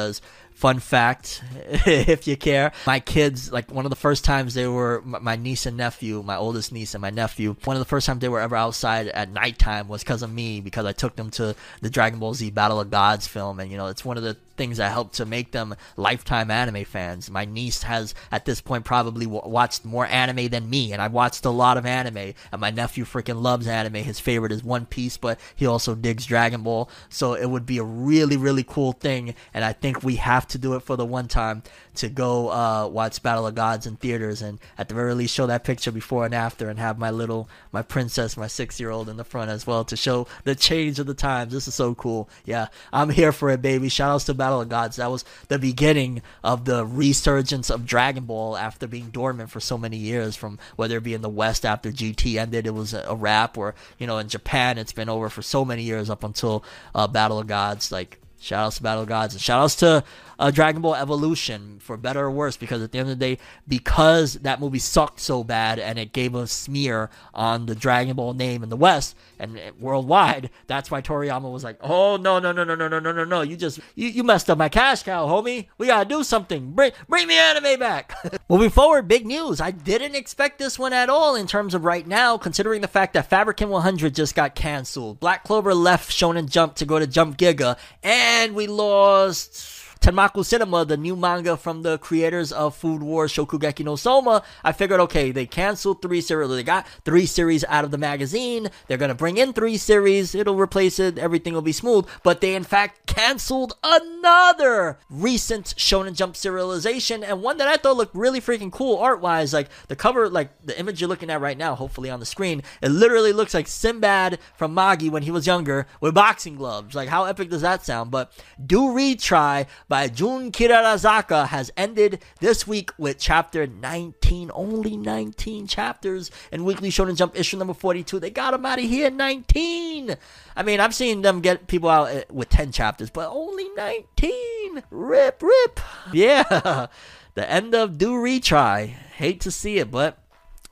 fun fact, if you care, my kids, like one of the first times they were, my niece and nephew, my oldest niece and my nephew, one of the first times they were ever outside at nighttime was because of me, because I took them to the Dragon Ball Z Battle of Gods film. And, you know, it's one of the things that helped to make them lifetime anime fans. My niece has, at this point, probably w- watched more anime than me, and I've watched a lot of anime. And my nephew freaking loves anime. His favorite is One Piece, but he also digs Dragon Ball. So it would be a really, really cool thing. And I think we have to do it for the one time to go uh, watch Battle of Gods in theaters and at the very least show that picture before and after and have my little my princess, my six year old in the front as well to show the change of the times. This is so cool. Yeah, I'm here for it, baby. Shout outs to Battle of Gods. That was the beginning of the resurgence of Dragon Ball after being dormant for so many years. From whether it be in the West after GT ended, it was a, wrap, or you know in Japan it's been over for so many years up until uh, Battle of Gods. Like shout outs to Battle of Gods and shout outs to uh, Dragon Ball Evolution for better or worse because at the end of the day, because that movie sucked so bad and it gave a smear on the Dragon Ball name in the West and worldwide, that's why Toriyama was like, "Oh no no no no no no no no no! You just you, you messed up my cash cow, homie. We gotta do something. Bring bring the anime back." Moving forward, big news. I didn't expect this one at all in terms of right now, considering the fact that Fabricant 100 just got canceled. Black Clover left Shonen Jump to go to Jump Giga, and we lost Tenmaku Cinema, the new manga from the creators of Food Wars Shokugeki no Soma, I figured, okay, they canceled three series. They got three series out of the magazine. They're going to bring in three series. It'll replace it. Everything will be smooth. But they, in fact, canceled another recent Shonen Jump serialization and one that I thought looked really freaking cool art wise. Like the cover, like the image you're looking at right now, hopefully on the screen, it literally looks like Sinbad from Magi when he was younger with boxing gloves. Like, how epic does that sound? But do retry by by Jun Kirarazaka has ended this week with chapter 19. Only 19 chapters in Weekly Shonen Jump issue number 42. They got them out of here 19. I mean, I've seen them get people out uh, with 10 chapters, but only 19. Rip, rip. Yeah. The end of Do Retry. Hate to see it, but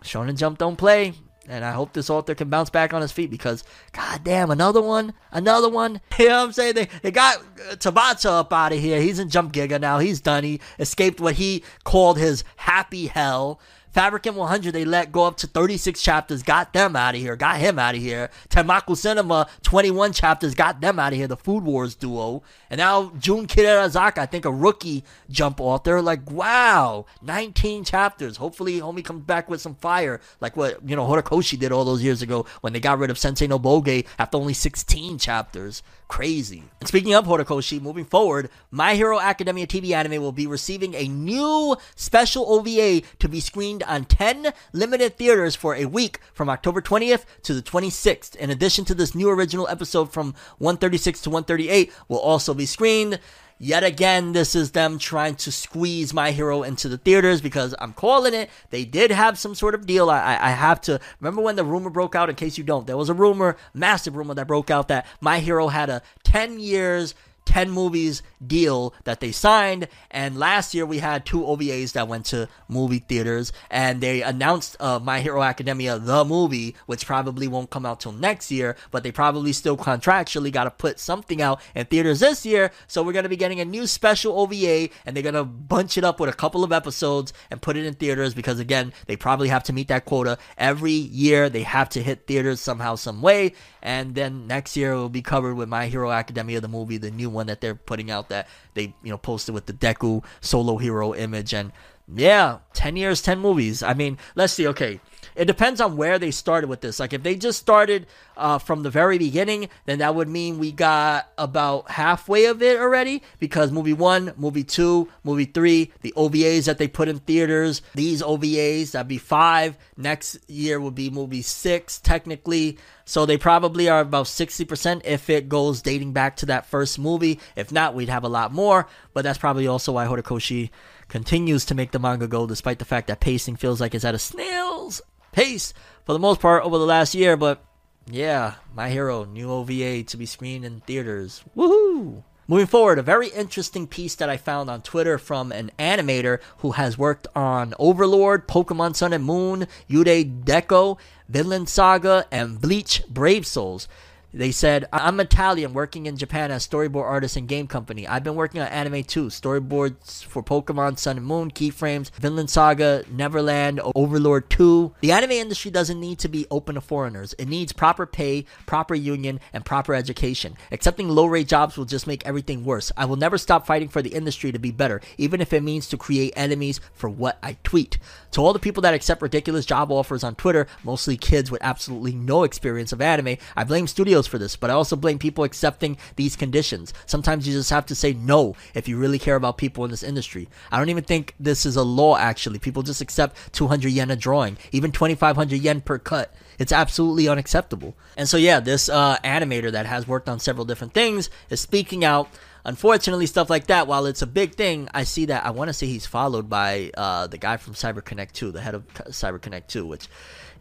Shonen Jump don't play. And I hope this author can bounce back on his feet because, goddamn, another one, another one. You know what I'm saying? They, they got uh, Tabata up out of here. He's in Jump Giga now. He's done. He escaped what he called his happy hell. Fabricant 100, they let go up to 36 chapters, got them out of here, got him out of here. Tenmaku Cinema, 21 chapters, got them out of here, the Food Wars duo. And now Jun Kirarazaka, I think a rookie jump author. Like, wow, 19 chapters. Hopefully, homie comes back with some fire, like what, you know, Horikoshi did all those years ago when they got rid of Sensei no Boge after only 16 chapters crazy. And speaking of Horikoshi, moving forward, My Hero Academia TV anime will be receiving a new special OVA to be screened on 10 limited theaters for a week from October 20th to the 26th. In addition to this new original episode from 136 to 138 will also be screened. Yet again, this is them trying to squeeze My Hero into the theaters because I'm calling it. They did have some sort of deal. I, I have to remember when the rumor broke out. In case you don't, there was a rumor, massive rumor that broke out that My Hero had a 10 years 10 movies deal that they signed. And last year we had two OVAs that went to movie theaters and they announced uh, My Hero Academia, the movie, which probably won't come out till next year, but they probably still contractually got to put something out in theaters this year. So we're going to be getting a new special OVA and they're going to bunch it up with a couple of episodes and put it in theaters because again, they probably have to meet that quota every year. They have to hit theaters somehow, some way. And then next year it will be covered with My Hero Academia, the movie, the new one that they're putting out that they you know posted with the Deku solo hero image. And yeah, 10 years, 10 movies. I mean, let's see. Okay, it depends on where they started with this. Like if they just started uh, from the very beginning, then that would mean we got about halfway of it already because movie one, movie two, movie three, the OVAs that they put in theaters, these OVAs, that'd be five. Next year would be movie six, technically. So they probably are about 60% if it goes dating back to that first movie. If not, we'd have a lot more. But that's probably also why Horikoshi continues to make the manga go, despite the fact that pacing feels like it's at a snail's pace for the most part over the last year. But yeah, My Hero, new OVA to be screened in theaters. Woohoo! Moving forward, a very interesting piece that I found on Twitter from an animator who has worked on Overlord, Pokemon Sun and Moon, Yurei Deco, Vinland Saga, and Bleach Brave Souls. They said, I'm Italian working in Japan as storyboard artist and game company. I've been working on anime too. Storyboards for Pokemon Sun and Moon, Keyframes, Vinland Saga, Neverland, Overlord 2. The anime industry doesn't need to be open to foreigners. It needs proper pay, proper union, and proper education. Accepting low rate jobs will just make everything worse. I will never stop fighting for the industry to be better, even if it means to create enemies for what I tweet. To all the people that accept ridiculous job offers on Twitter, mostly kids with absolutely no experience of anime, I blame studios for this, but I also blame people accepting these conditions. Sometimes you just have to say no if you really care about people in this industry. I don't even think this is a law, actually. People just accept 200 yen a drawing, even 2,500 yen per cut. It's absolutely unacceptable. And so, yeah, this uh, animator that has worked on several different things is speaking out unfortunately, stuff like that, while it's a big thing, I see that I want to say he's followed by uh, the guy from CyberConnect 2, the head of CyberConnect 2, which,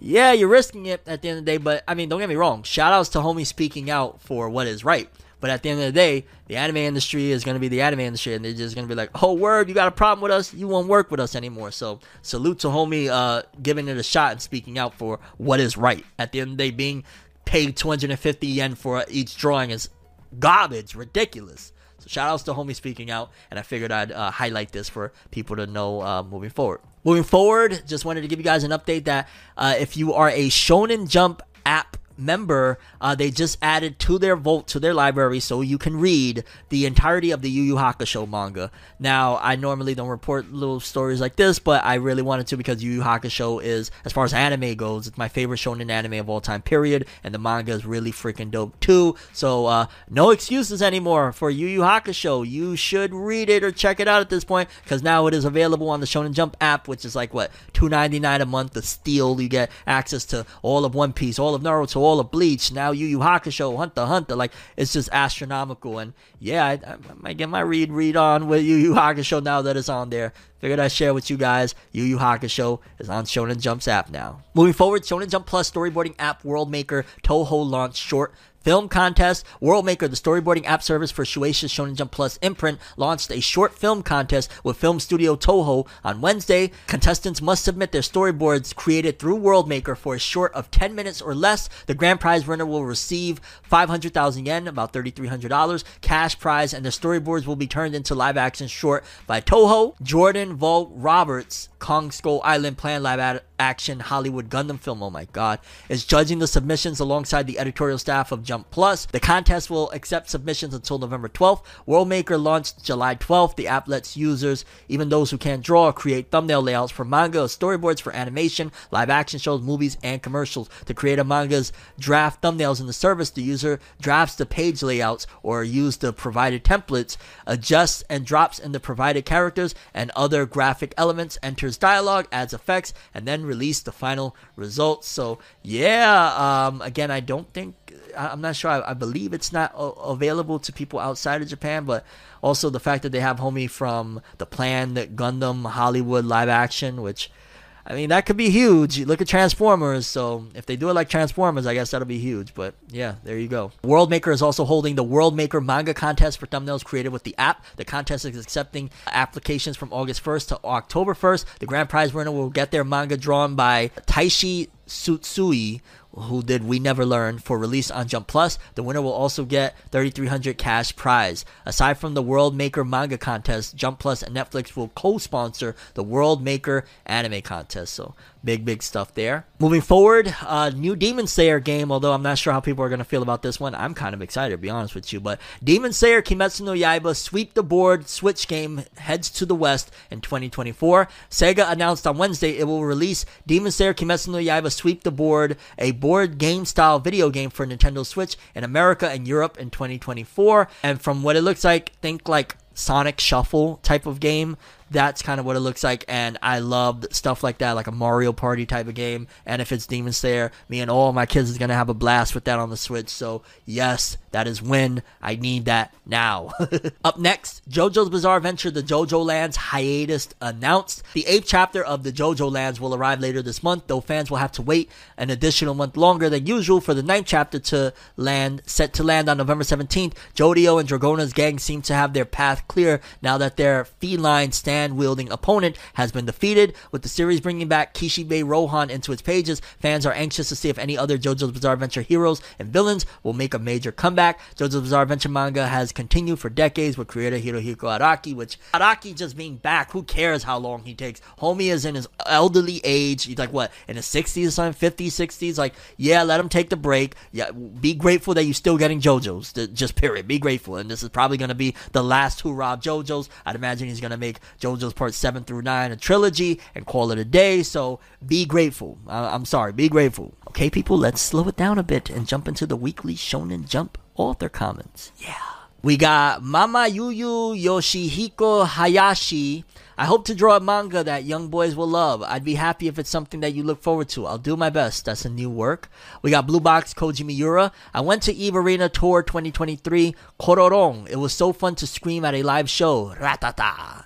yeah, you're risking it at the end of the day. But I mean, don't get me wrong. Shout outs to homie speaking out for what is right. But at the end of the day, the anime industry is going to be the anime industry, and they're just going to be like, "Oh, word, you got a problem with us? You won't work with us anymore." So, salute to homie uh, giving it a shot and speaking out for what is right. At the end of the day, being paid 250 yen for each drawing is garbage, ridiculous. So, shout outs to homie speaking out, and I figured I'd uh, highlight this for people to know uh, moving forward. Moving forward, just wanted to give you guys an update that uh, if you are a Shonen Jump app member, uh, they just added to their vault to their library so you can read the entirety of the Yu Yu Hakusho manga. Now, I normally don't report little stories like this, but I really wanted to because Yu Yu Hakusho is, as far as anime goes, it's my favorite shonen anime of all time, period. And the manga is really freaking dope too. So, uh, no excuses anymore for Yu Yu Hakusho. You should read it or check it out at this point because now it is available on the Shonen Jump app, which is like what two ninety nine a month. The steal, you get access to all of One Piece, all of Naruto, all of Bleach, now Yu Yu Hakusho, Hunter Hunter. Like it's just astronomical. And yeah, I, I might get my read read on with Yu Yu Hakusho now that it's on there. Figured I'd share with you guys. Yu Yu Hakusho is on Shonen Jump's app now. Moving forward, Shonen Jump Plus storyboarding app World Maker Toho launched short Film contest. Worldmaker, the storyboarding app service for Shueisha Shonen Jump Plus imprint, launched a short film contest with film studio Toho on Wednesday. Contestants must submit their storyboards created through Worldmaker for a short of 10 minutes or less. The grand prize winner will receive 500,000 yen, about $3,300, cash prize, and the storyboards will be turned into live action short by Toho. Jordan Vogt Roberts, Kong Skull Island planned live ad- action Hollywood Gundam film, oh my god, is judging the submissions alongside the editorial staff of Jump Plus. The contest will accept submissions until November 12th. Worldmaker launched July 12th. The app lets users, even those who can't draw, create thumbnail layouts for manga, storyboards for animation, live action shows, movies, and commercials. To create a manga's draft thumbnails in the service, the user drafts the page layouts or use the provided templates, adjusts and drops in the provided characters and other graphic elements, enters dialogue, adds effects, and then release the final results. So yeah, um, again, I don't think I'm not sure. I, I believe it's not available to people outside of Japan, but also the fact that they have homie from the planned Gundam Hollywood live action, which I mean, that could be huge. look at Transformers, so if they do it like Transformers, I guess that'll be huge. But yeah, there you go. World Maker is also holding the World Maker manga contest for thumbnails created with the app. The contest is accepting applications from August 1st to October 1st. The grand prize winner will get their manga drawn by Taishi Tsutsui, who did We Never Learn for release on Jump Plus. The winner will also get 3300 cash prize. Aside from the World Maker manga contest, Jump Plus and Netflix will co-sponsor the World Maker anime contest. So big big stuff there. Moving forward, uh, new Demon Slayer game. Although I'm not sure how people are gonna feel about this one, I'm kind of excited to be honest with you. But Demon Slayer Kimetsu no Yaiba Sweep the Board Switch game heads to the West in 2024. Sega announced on Wednesday it will release Demon Slayer Kimetsu no Yaiba Sweep the Board, a board game style video game for Nintendo Switch in America and Europe in 2024. And from what it looks like, think like Sonic Shuffle type of game that's kind of what it looks like. And I love stuff like that, like a Mario Party type of game. And if it's Demon Slayer, me and all my kids is gonna have a blast with that on the Switch. So yes, that is when I need that now. Up next, JoJo's Bizarre Adventure: The JoJo Lands hiatus announced. The eighth chapter of the JoJo Lands will arrive later this month, though fans will have to wait an additional month longer than usual for the ninth chapter to land. Set to land on November 17th, Jodio and Dragona's gang seem to have their path clear now that their feline stand wielding opponent has been defeated. With the series bringing back Kishibe Rohan into its pages, fans are anxious to see if any other JoJo's Bizarre Adventure heroes and villains will make a major comeback. JoJo's Bizarre Adventure manga has continued for decades with creator Hirohiko Araki, which Araki just being back, who cares how long he takes? Homie is in his elderly age. He's like, what, in his 60s or something, 50s, 60s? Like, yeah, let him take the break. Yeah, be grateful that you're still getting JoJo's. Just period. Be grateful. And this is probably going to be the last hurrah JoJo's. I'd imagine he's going to make JoJo's Part 7 through 9 a trilogy and call it a day. So be grateful. I'm sorry, be grateful. Okay, people, let's slow it down a bit and jump into the weekly Shonen Jump author comments. Yeah. We got Mama Yuyu Yoshihiko Hayashi. I hope to draw a manga that young boys will love. I'd be happy if it's something that you look forward to. I'll do my best. That's a new work. We got Blue Box Koji Miura. I went to Eve Arena Tour 2023 Kororong. It was so fun to scream at a live show. Ratata.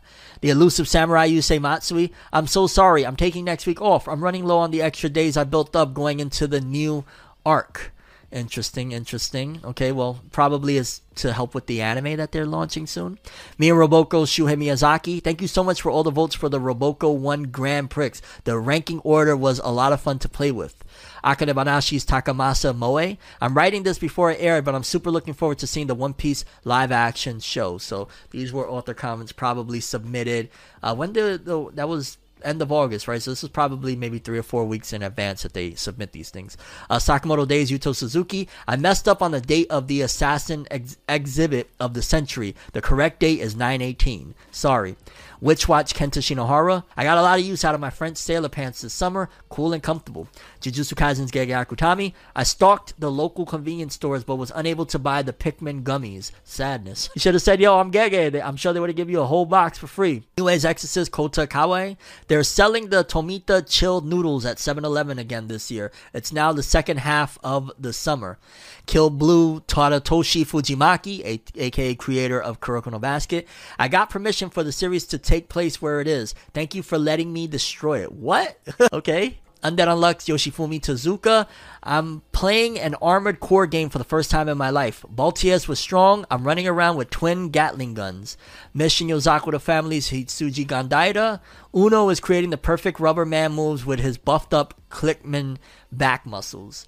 The elusive samurai Yusei Matsui. I'm so sorry. I'm taking next week off. I'm running low on the extra days I built up going into the new arc. Interesting, interesting. Okay, well, probably is to help with the anime that they're launching soon. Me and Roboko Shuhei Miyazaki, thank you so much for all the votes for the Roboko 1 Grand Prix. The ranking order was a lot of fun to play with. Akane Banashi's Takamasa Moe. I'm writing this before it aired, but I'm super looking forward to seeing the One Piece live action show. So these were author comments probably submitted. Uh, when did the, that was end of August, right? So this is probably maybe three or four weeks in advance that they submit these things. Uh, Sakamoto Days Yuto Suzuki. I messed up on the date of the assassin ex- exhibit of the century. The correct date is 918. Sorry. Witch Watch Kenta Shinohara. I got a lot of use out of my French sailor pants this summer. Cool and comfortable. Jujutsu Kaisen's Gege Akutami. I stalked the local convenience stores but was unable to buy the Pikmin gummies. Sadness. You should have said, yo, I'm Gege. I'm sure they would have given you a whole box for free. Age Exorcist Kota Kawaii. They're selling the Tomita chilled noodles at 7 Eleven again this year. It's now the second half of the summer. Kill Blue Tadatoshi Fujimaki, a- aka creator of Kuroko no Basket. I got permission for the series to take place where it is. Thank you for letting me destroy it. What? okay. Undead Unluck's Yoshifumi Tezuka. I'm playing an Armored Core game for the first time in my life. Balteus was strong. I'm running around with twin Gatling guns. Mission Yozaku the family's Hitsuji Gandaida. Uno is creating the perfect rubber man moves with his buffed up Clickman back muscles.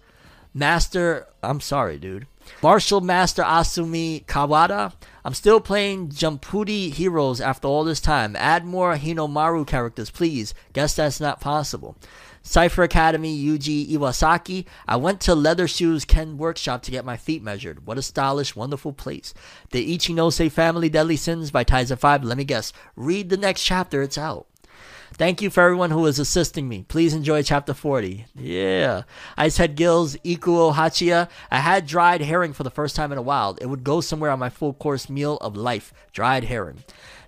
Master, I'm sorry, dude. Martial Master Asumi Kawada. I'm still playing Jumputi Heroes after all this time. Add more Hinomaru characters, please. Guess that's not possible. Cypher Academy Yuji Iwasaki. I went to Leather Shoes Ken Workshop to get my feet measured. What a stylish, wonderful place. The Ichinose Family Deadly Sins by Taizan 5. Let me guess. Read the next chapter, it's out. Thank you for everyone who is assisting me. Please enjoy chapter 40. Yeah. Icehead Gills, Ikuo Hachia. I had dried herring for the first time in a while. It would go somewhere on my full course meal of life. Dried herring.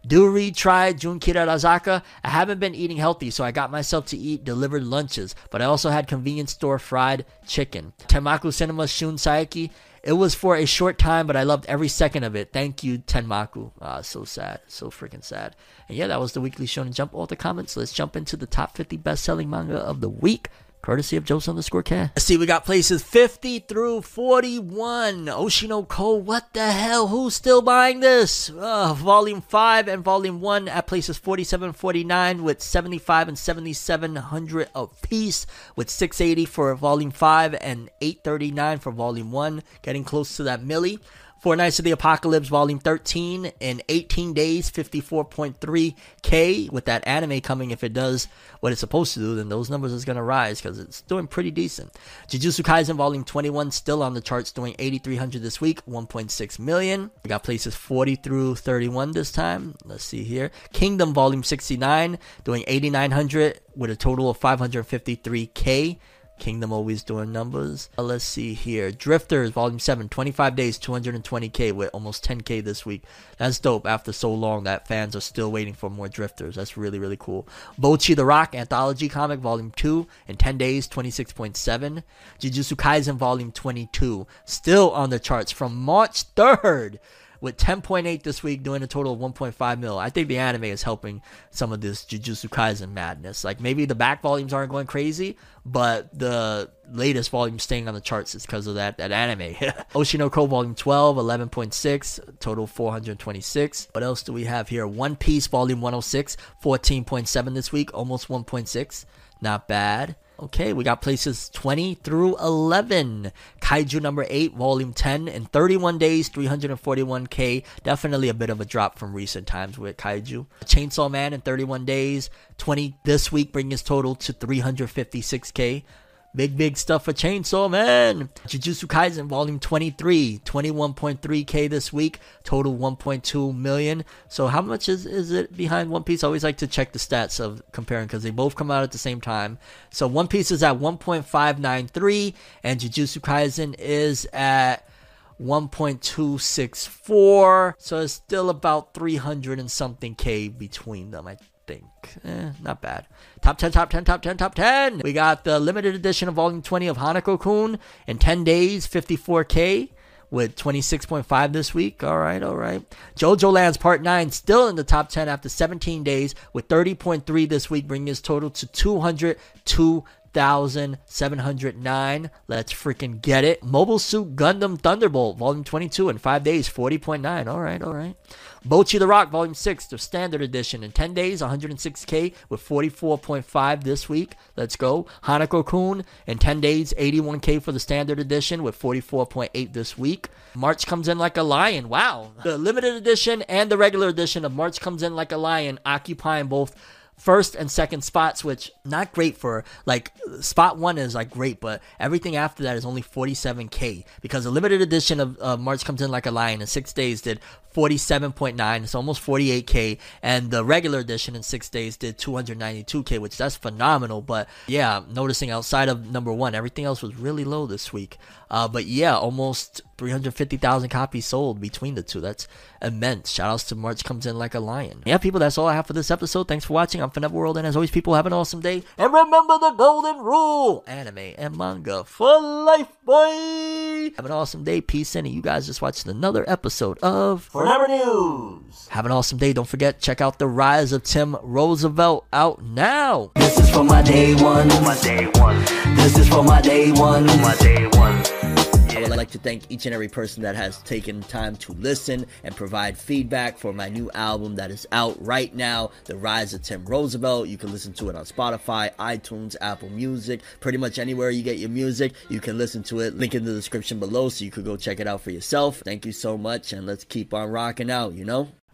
Do retry Jun Kirarazaka. I haven't been eating healthy, so I got myself to eat delivered lunches, but I also had convenience store fried chicken. Tenmaku Cinema Shun Saiki. It was for a short time, but I loved every second of it. Thank you, Tenmaku. Ah, so sad. So freaking sad. And yeah, that was the weekly Shonen Jump. All the comments. Let's jump into the top 50 best selling manga of the week. Courtesy of Joe's underscore cat. Let's see, we got places 50 through 41. Oshi no Ko, what the hell? Who's still buying this? Uh, volume 5 and Volume 1 at places 47 49 with 75 and 7700 apiece, with 680 for Volume 5 and 839 for Volume 1. Getting close to that milli. Four Knights of the Apocalypse, Volume 13, in 18 days, 54.3k. With that anime coming, if it does what it's supposed to do, then those numbers is going to rise because it's doing pretty decent. Jujutsu Kaisen, Volume 21, still on the charts, doing 8,300 this week, 1.6 million. We got places 40 through 31 this time. Let's see here. Kingdom, Volume 69, doing 8,900 with a total of 553k. Kingdom always doing numbers. Uh, let's see here. Drifters, Volume 7, 25 days, 220k with almost 10k this week. That's dope after so long that fans are still waiting for more Drifters. That's really, really cool. Bocchi the Rock, Anthology Comic, Volume 2, in 10 days, 26.7. Jujutsu Kaisen, Volume 22, still on the charts from March 3rd with 10.8 this week, doing a total of 1.5 mil. I think the anime is helping some of this Jujutsu Kaisen madness. Like maybe the back volumes aren't going crazy, but the latest volume staying on the charts is because of that that anime. Oshi no Ko Volume 12, 11.6, total 426. What else do we have here? One Piece Volume 106, 14.7 this week, almost 1.6. Not bad. Okay, we got places 20 through 11. Kaiju number 8, volume 10, in 31 days, 341k. Definitely a bit of a drop from recent times with Kaiju. Chainsaw Man in 31 days, 20 this week, bringing his total to 356k. Big, big stuff for Chainsaw Man. Jujutsu Kaisen Volume 23, 21.3k this week, total 1.2 million. So how much is, is it behind One Piece? I always like to check the stats of comparing because they both come out at the same time. So One Piece is at 1.593 and Jujutsu Kaisen is at 1.264. So it's still about 300 and something K between them, I think. Eh, not bad. Top 10, top 10, top 10, top 10. We got the limited edition of Volume 20 of Hanako Kun in 10 days, 54K with 26.5 this week. All right, all right. JoJo Lands Part 9 still in the top 10 after 17 days with 30.3 this week, bringing his total to 202 1,709. Let's freaking get it. Mobile Suit Gundam Thunderbolt, Volume 22 in 5 days, 40.9. All right, all right. Bocchi the Rock, Volume 6, the Standard Edition in 10 days, 106K with 44.5 this week. Let's go. Hanako Kun in 10 days, 81K for the Standard Edition with 44.8 this week. March comes in like a lion. Wow. The limited edition and the regular edition of March comes in like a lion, occupying both first and second spots, which not great for like spot one is like great, but everything after that is only 47k because the limited edition of March comes in like a lion in six days did 47.9, it's almost 48k, and the regular edition in six days did 292k, which that's phenomenal. But yeah, noticing outside of number one, everything else was really low this week. Uh, but yeah, almost 350,000 copies sold between the two. That's immense. Shoutouts to March comes in like a lion. Yeah, people, that's all I have for this episode. Thanks for watching. I'm Finette World, and as always, people have an awesome day. And remember the golden rule: anime and manga for life, boy. Have an awesome day. Peace in, and you guys just watched another episode of Fornever News. Have an awesome day. Don't forget, check out The Rise of Tim Roosevelt out now. This is for my day one. my day one, This is for my day one. my day one. I would like to thank each and every person that has taken time to listen and provide feedback for my new album that is out right now, The Rise of Tim Roosevelt. You can listen to it on Spotify, iTunes, Apple Music, pretty much anywhere you get your music. You can listen to it. Link in the description below so you could go check it out for yourself. Thank you so much, and let's keep on rocking out, you know?